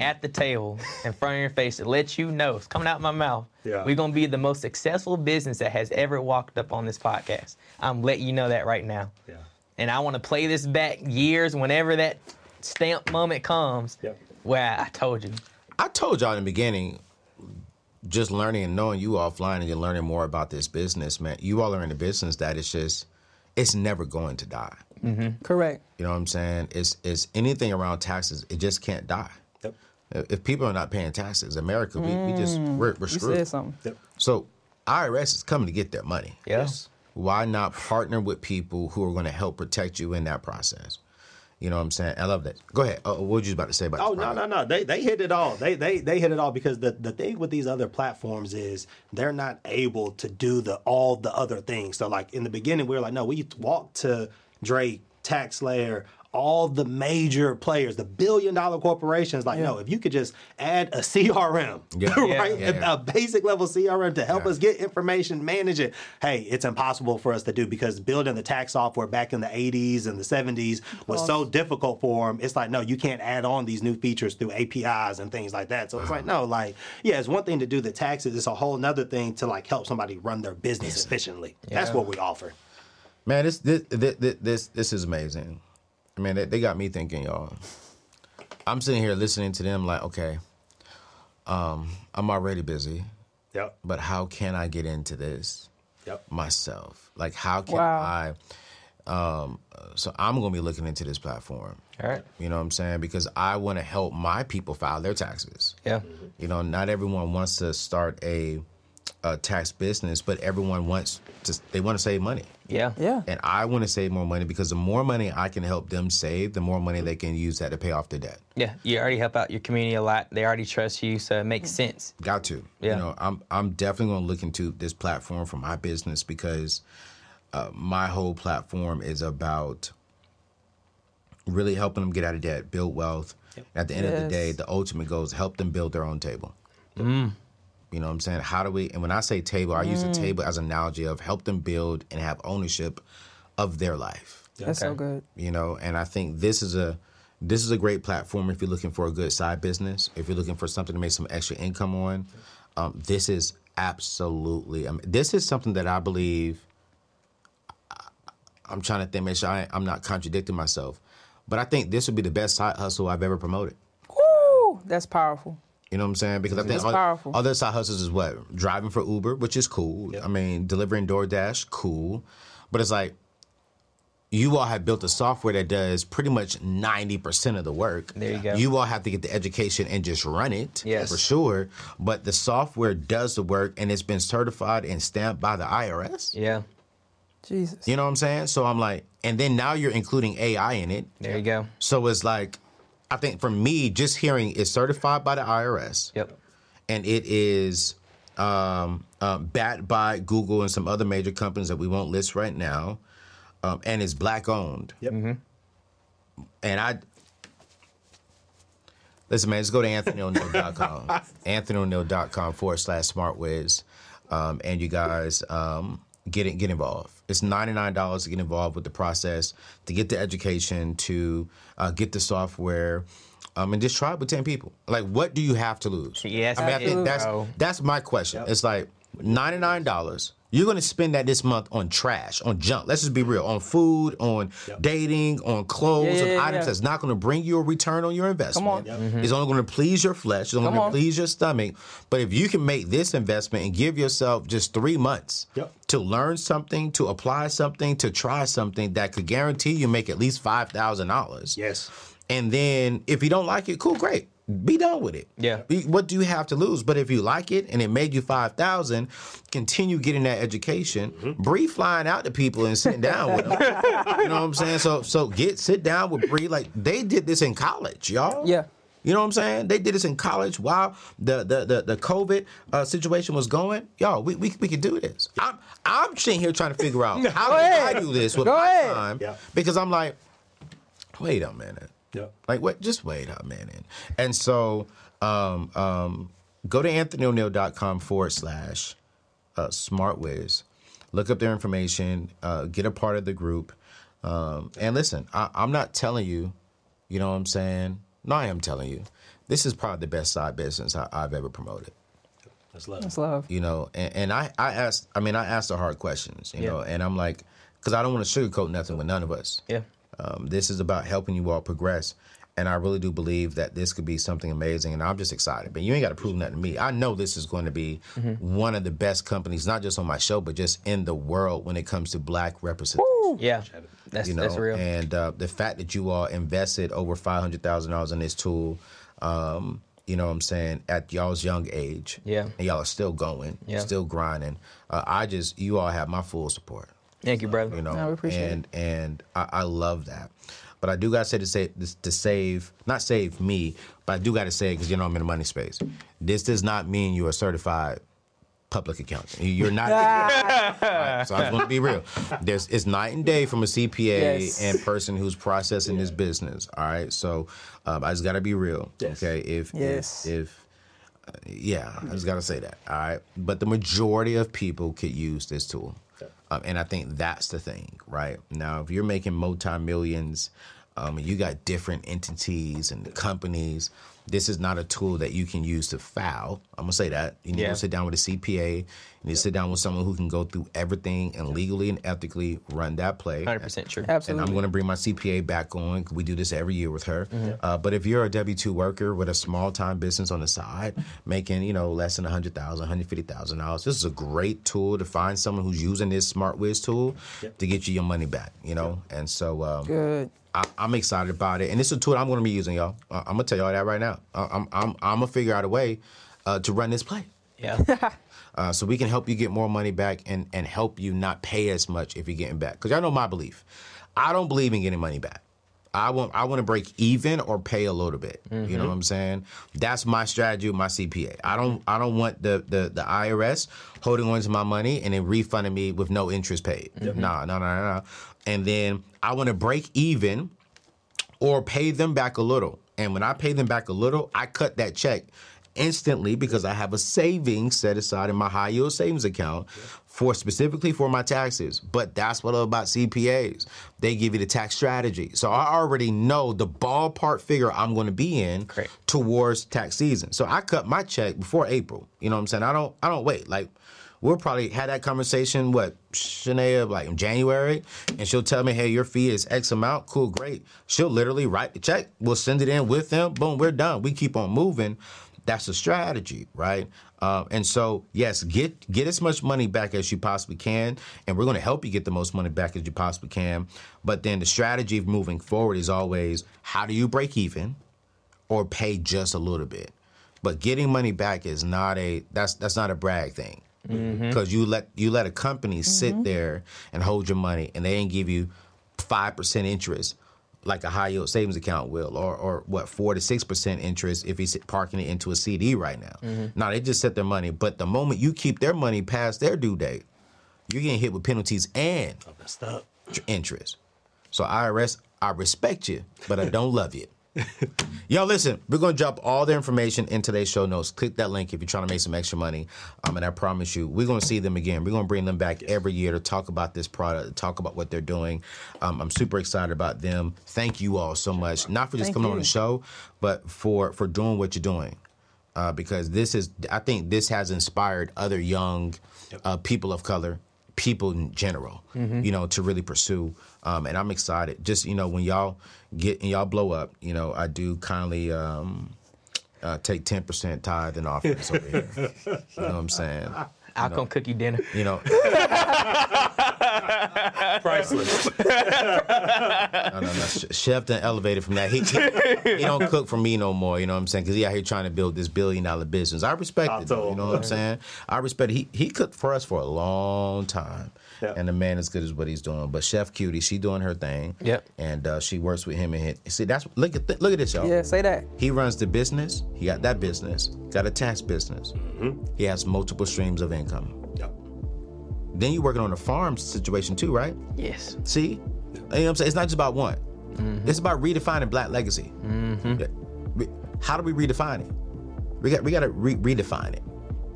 at the table in front of your face to let you know it's coming out my mouth. Yeah. We're gonna be the most successful business that has ever walked up on this podcast. I'm letting you know that right now. Yeah. And I want to play this back years whenever that stamp moment comes. Yeah. Where I, I told you. I told y'all in the beginning, just learning and knowing you offline and you're learning more about this business, man. You all are in a business that is just, it's never going to die. Mm-hmm. Correct. You know what I'm saying? It's it's anything around taxes. It just can't die. Yep. If people are not paying taxes, America, we, we just mm, we're, we're You screwed. said something. Yep. So IRS is coming to get their money. Yeah. Why not partner with people who are going to help protect you in that process? You know what I'm saying? I love that. Go ahead. Uh, what were you about to say about? Oh no no no! They they hit it all. They they they hit it all because the the thing with these other platforms is they're not able to do the all the other things. So like in the beginning, we were like, no, we walked to Drake, TaxSlayer, all the major players, the billion dollar corporations. Like, no, if you could just add a CRM, Yeah. right, Yeah, yeah. A, basic level CRM to help Yeah. us get information, manage it. Hey, it's impossible for us to do because building the tax software back in the 80s and the 70s was so difficult for them. It's like, no, you can't add on these new features through APIs and things like that. So it's like, uh-huh. no, like, yeah, it's one thing to do the taxes. It's a whole nother thing to like help somebody run their business efficiently. That's what we offer. Man, this this this this, this is amazing. I mean, they, they got me thinking, y'all. I'm sitting here listening to them like, okay, um, I'm already busy, Yep. but how can I get into this Yep. myself? Like, how can Wow. I? Um, so I'm gonna be looking into this platform. All right. You know what I'm saying? Because I want to help my people file their taxes. Yeah. You know, not everyone wants to start a, a tax business, but everyone wants to. They want to save money. Yeah. Yeah. And I want to save more money because the more money I can help them save, the more money they can use that to pay off their debt. Yeah. You already help out your community a lot. They already trust you, so it makes sense. Got to. Yeah. You know, I'm I'm definitely going to look into this platform for my business because uh, my whole platform is about really helping them get out of debt, build wealth. At the end of the day, the ultimate goal is help them build their own table. You know what I'm saying? How do we? And when I say table, I use a table as an analogy of help them build and have ownership of their life. That's so good. you know and i think this is a this is a great platform if you're looking for a good side business if you're looking for something to make some extra income on um, this is absolutely I mean, this is something that i believe i'm trying to think make sure I, i'm not contradicting myself but i think this would be the best side hustle i've ever promoted Woo! That's powerful. You know what I'm saying? Because I think That's other, other side hustles is what driving for Uber, which is cool. I mean, delivering DoorDash, cool. But it's like you all have built a software that does pretty much ninety percent of the work. There you go. You all have to get the education and just run it. Yes. for sure. But the software does the work, and it's been certified and stamped by the IRS. Yeah. Jesus. You know what I'm saying? So I'm like, and then now you're including AI in it. There you go. So it's like, I think for me, just hearing it's certified by the IRS Yep. and it is um, um, backed by Google and some other major companies that we won't list right now, um, and it's black owned. Yep. And I listen, man, just go to anthonyoneal.com, anthonyoneal.com forward slash smartwiz, um, and you guys um, get it, get involved. It's ninety nine dollars to get involved with the process, to get the education, to uh, get the software. Um, and just try it with ten people. Like, what do you have to lose? Yes, I mean, I think that's that's my question. It's like ninety nine dollars. You're gonna spend that this month on trash, on junk. Let's just be real. On food, on dating, on clothes, Yeah, on yeah, items yeah. that's not gonna bring you a return on your investment. Come on. It's only gonna please your flesh. It's only Come gonna on. please your stomach. But if you can make this investment and give yourself just three months Yep. to learn something, to apply something, to try something that could guarantee you make at least five thousand dollars. Yes. And then if you don't like it, cool, great. Be done with it. Yeah. What do you have to lose? But if you like it and it made you five thousand, continue getting that education. Bree flying out to people and sitting down with them. you know what I'm saying? So so get sit down with Bree. Like they did this in college, y'all. Yeah. You know what I'm saying? They did this in college while the the the, the COVID uh, situation was going. Y'all, we, we we could do this. I'm I'm sitting here trying to figure out how do. I do this with Go my ahead. time Yeah. because I'm like, wait a minute. Yeah. Like what? Just wait a minute. And so, um, um, go to anthonyoneal.com forward slash uh, smartwiz. Look up their information. Uh, get a part of the group. Um, and listen, I, I'm not telling you. You know what I'm saying? No, I am telling you. This is probably the best side business I, I've ever promoted That's love. That's love. you know and, and i i asked i mean i asked the hard questions you Yeah. know and i'm like because i don't want to sugarcoat nothing with none of us Yeah. Um, this is about helping you all progress And I really do believe that this could be something amazing, and I'm just excited. But you ain't got to prove nothing to me. I know this is going to be one of the best companies, not just on my show, but just in the world when it comes to black representation Yeah, that's you know, that's real. And uh, the fact that you all invested over five hundred thousand dollars in this tool, um, you know, what I'm saying at y'all's young age, Yeah. and y'all are still going, Yeah. still grinding. Uh, I just, you all have my full support. Thank you, brother. You know, No, we appreciate and and I, I love that. But I do gotta say to say this, to save, not save me, but I do gotta say because you know I'm in the money space. This does not mean you're a certified public accountant. You're not. Right, so I just want to be real. There's it's night and day from a CPA Yes. and person who's processing this business. All right, so um, I just got to be real. Okay, if Yes. if, if uh, yeah, I just got to say that. All right, but the majority of people could use this tool, um, and I think that's the thing. Right now, if you're making multi millions. Um, you got different entities and companies. This is not a tool that you can use to foul. I'm gonna say that you need Yeah. to sit down with a CPA. You need to sit down with someone who can go through everything and legally and ethically run that play. Hundred percent true. And I'm going to bring my CPA back on. We do this every year with her. Uh, but if you're a W two worker with a small time business on the side, making you know less than a hundred thousand, hundred fifty thousand dollars, this is a great tool to find someone who's using this SmartWiz tool to get you your money back. You know, and so um, Good. I, I'm excited about it, and it's a tool I'm going to be using, y'all. Uh, I'm gonna tell y'all that right now. Uh, I'm I'm I'm gonna figure out a way uh, to run this play. Yeah. Uh, so we can help you get more money back and, and help you not pay as much if you're getting back. Because y'all know my belief. I don't believe in getting money back. I want I want to break even or pay a little bit. You know what I'm saying? That's my strategy with my CPA. I don't I don't want the the, the IRS holding on to my money and then refunding me with no interest paid. Nah, no, no, no, no. And then I want to break even or pay them back a little. And when I pay them back a little, I cut that check instantly because I have a savings set aside in my high yield savings account for specifically for my taxes. But that's what I love about CPAs. They give you the tax strategy. So I already know the ballpark figure I'm going to be in Correct. towards tax season. So I cut my check before April. You know what I'm saying? I don't I don't wait. Like we'll probably had that conversation, what, Shania, like in January, and she'll tell me, hey, your fee is X amount. Cool, great. She'll literally write the check. We'll send it in with them. Boom, we're done. We keep on moving. That's a strategy, right? Um, and so, yes, get get as much money back as you possibly can, and we're going to help you get the most money back as you possibly can. But then the strategy of moving forward is always how do you break even, or pay just a little bit. But getting money back is not a that's that's not a brag thing Mm-hmm. because you let you let a company sit mm-hmm. there and hold your money and they ain't give you five percent interest like a high yield savings account will or or what four to six percent interest if he's parking it into a CD right now. Mm-hmm. Now they just set their money, but the moment you keep their money past their due date, you're getting hit with penalties and oh, Messed up. interest. So IRS, I respect you, but I don't love you. Yo, listen, we're gonna drop all the information in today's show notes. Click that link if you're trying to make some extra money. Um, and I promise you, we're gonna see them again. We're gonna bring them back every year to talk about this product, talk about what they're doing. Um, I'm super excited about them. Thank you all so much, not for just Thank coming on the show, but for for doing what you're doing. Uh, because this is, I think this has inspired other young uh, people of color, people in general, you know, to really pursue. Um, and I'm excited. Just you know, when y'all get and y'all blow up, you know, I do kindly um, uh, take ten percent tithe and offerings over here. You know what I'm saying? I'll come cook you dinner. You know, Priceless. no, no, no. Sh- Chef done elevated from that. He, he, he don't cook for me no more. You know what I'm saying? Because he out here trying to build this billion dollar business. I respect it. though, You know what I'm saying? I respect it. He he cooked for us for a long time. Yeah. And the man is good as what he's doing. But Chef Cutie, she doing her thing. Yep. And uh, she works with him and hit. See, that's look at th- look at this, y'all. Yeah, say that. He runs the business. He got that business. Got a tax business. Mm-hmm. He has multiple streams of income. Yep. Then you're working on a farm situation too, right? Yes. See, you know what I'm saying? It's not just about one. Mm-hmm. It's about redefining black legacy. Mm-hmm. Yeah. We- How do we redefine it? We got we got to re- redefine it.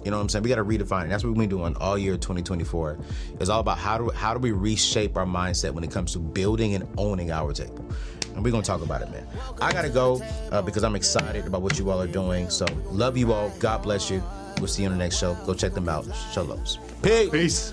You know what I'm saying? We got to redefine it. That's what we've been doing all year 2024. It's all about how do how do we reshape our mindset when it comes to building and owning our table. And we're gonna talk about it, man. I gotta go uh, because I'm excited about what you all are doing. So love you all. God bless you. We'll see you on the next show. Go check them out. Shalom. Peace. Peace.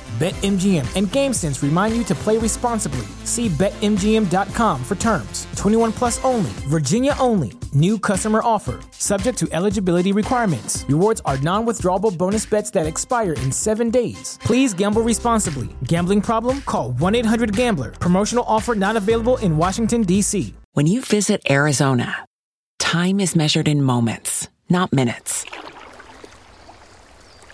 BetMGM and GameSense remind you to play responsibly. See BetMGM.com for terms. 21 plus only, Virginia only. New customer offer. Subject to eligibility requirements. Rewards are non withdrawable bonus bets that expire in seven days. Please gamble responsibly. Gambling problem? Call 1 800 Gambler. Promotional offer not available in Washington, D.C. When you visit Arizona, time is measured in moments, not minutes.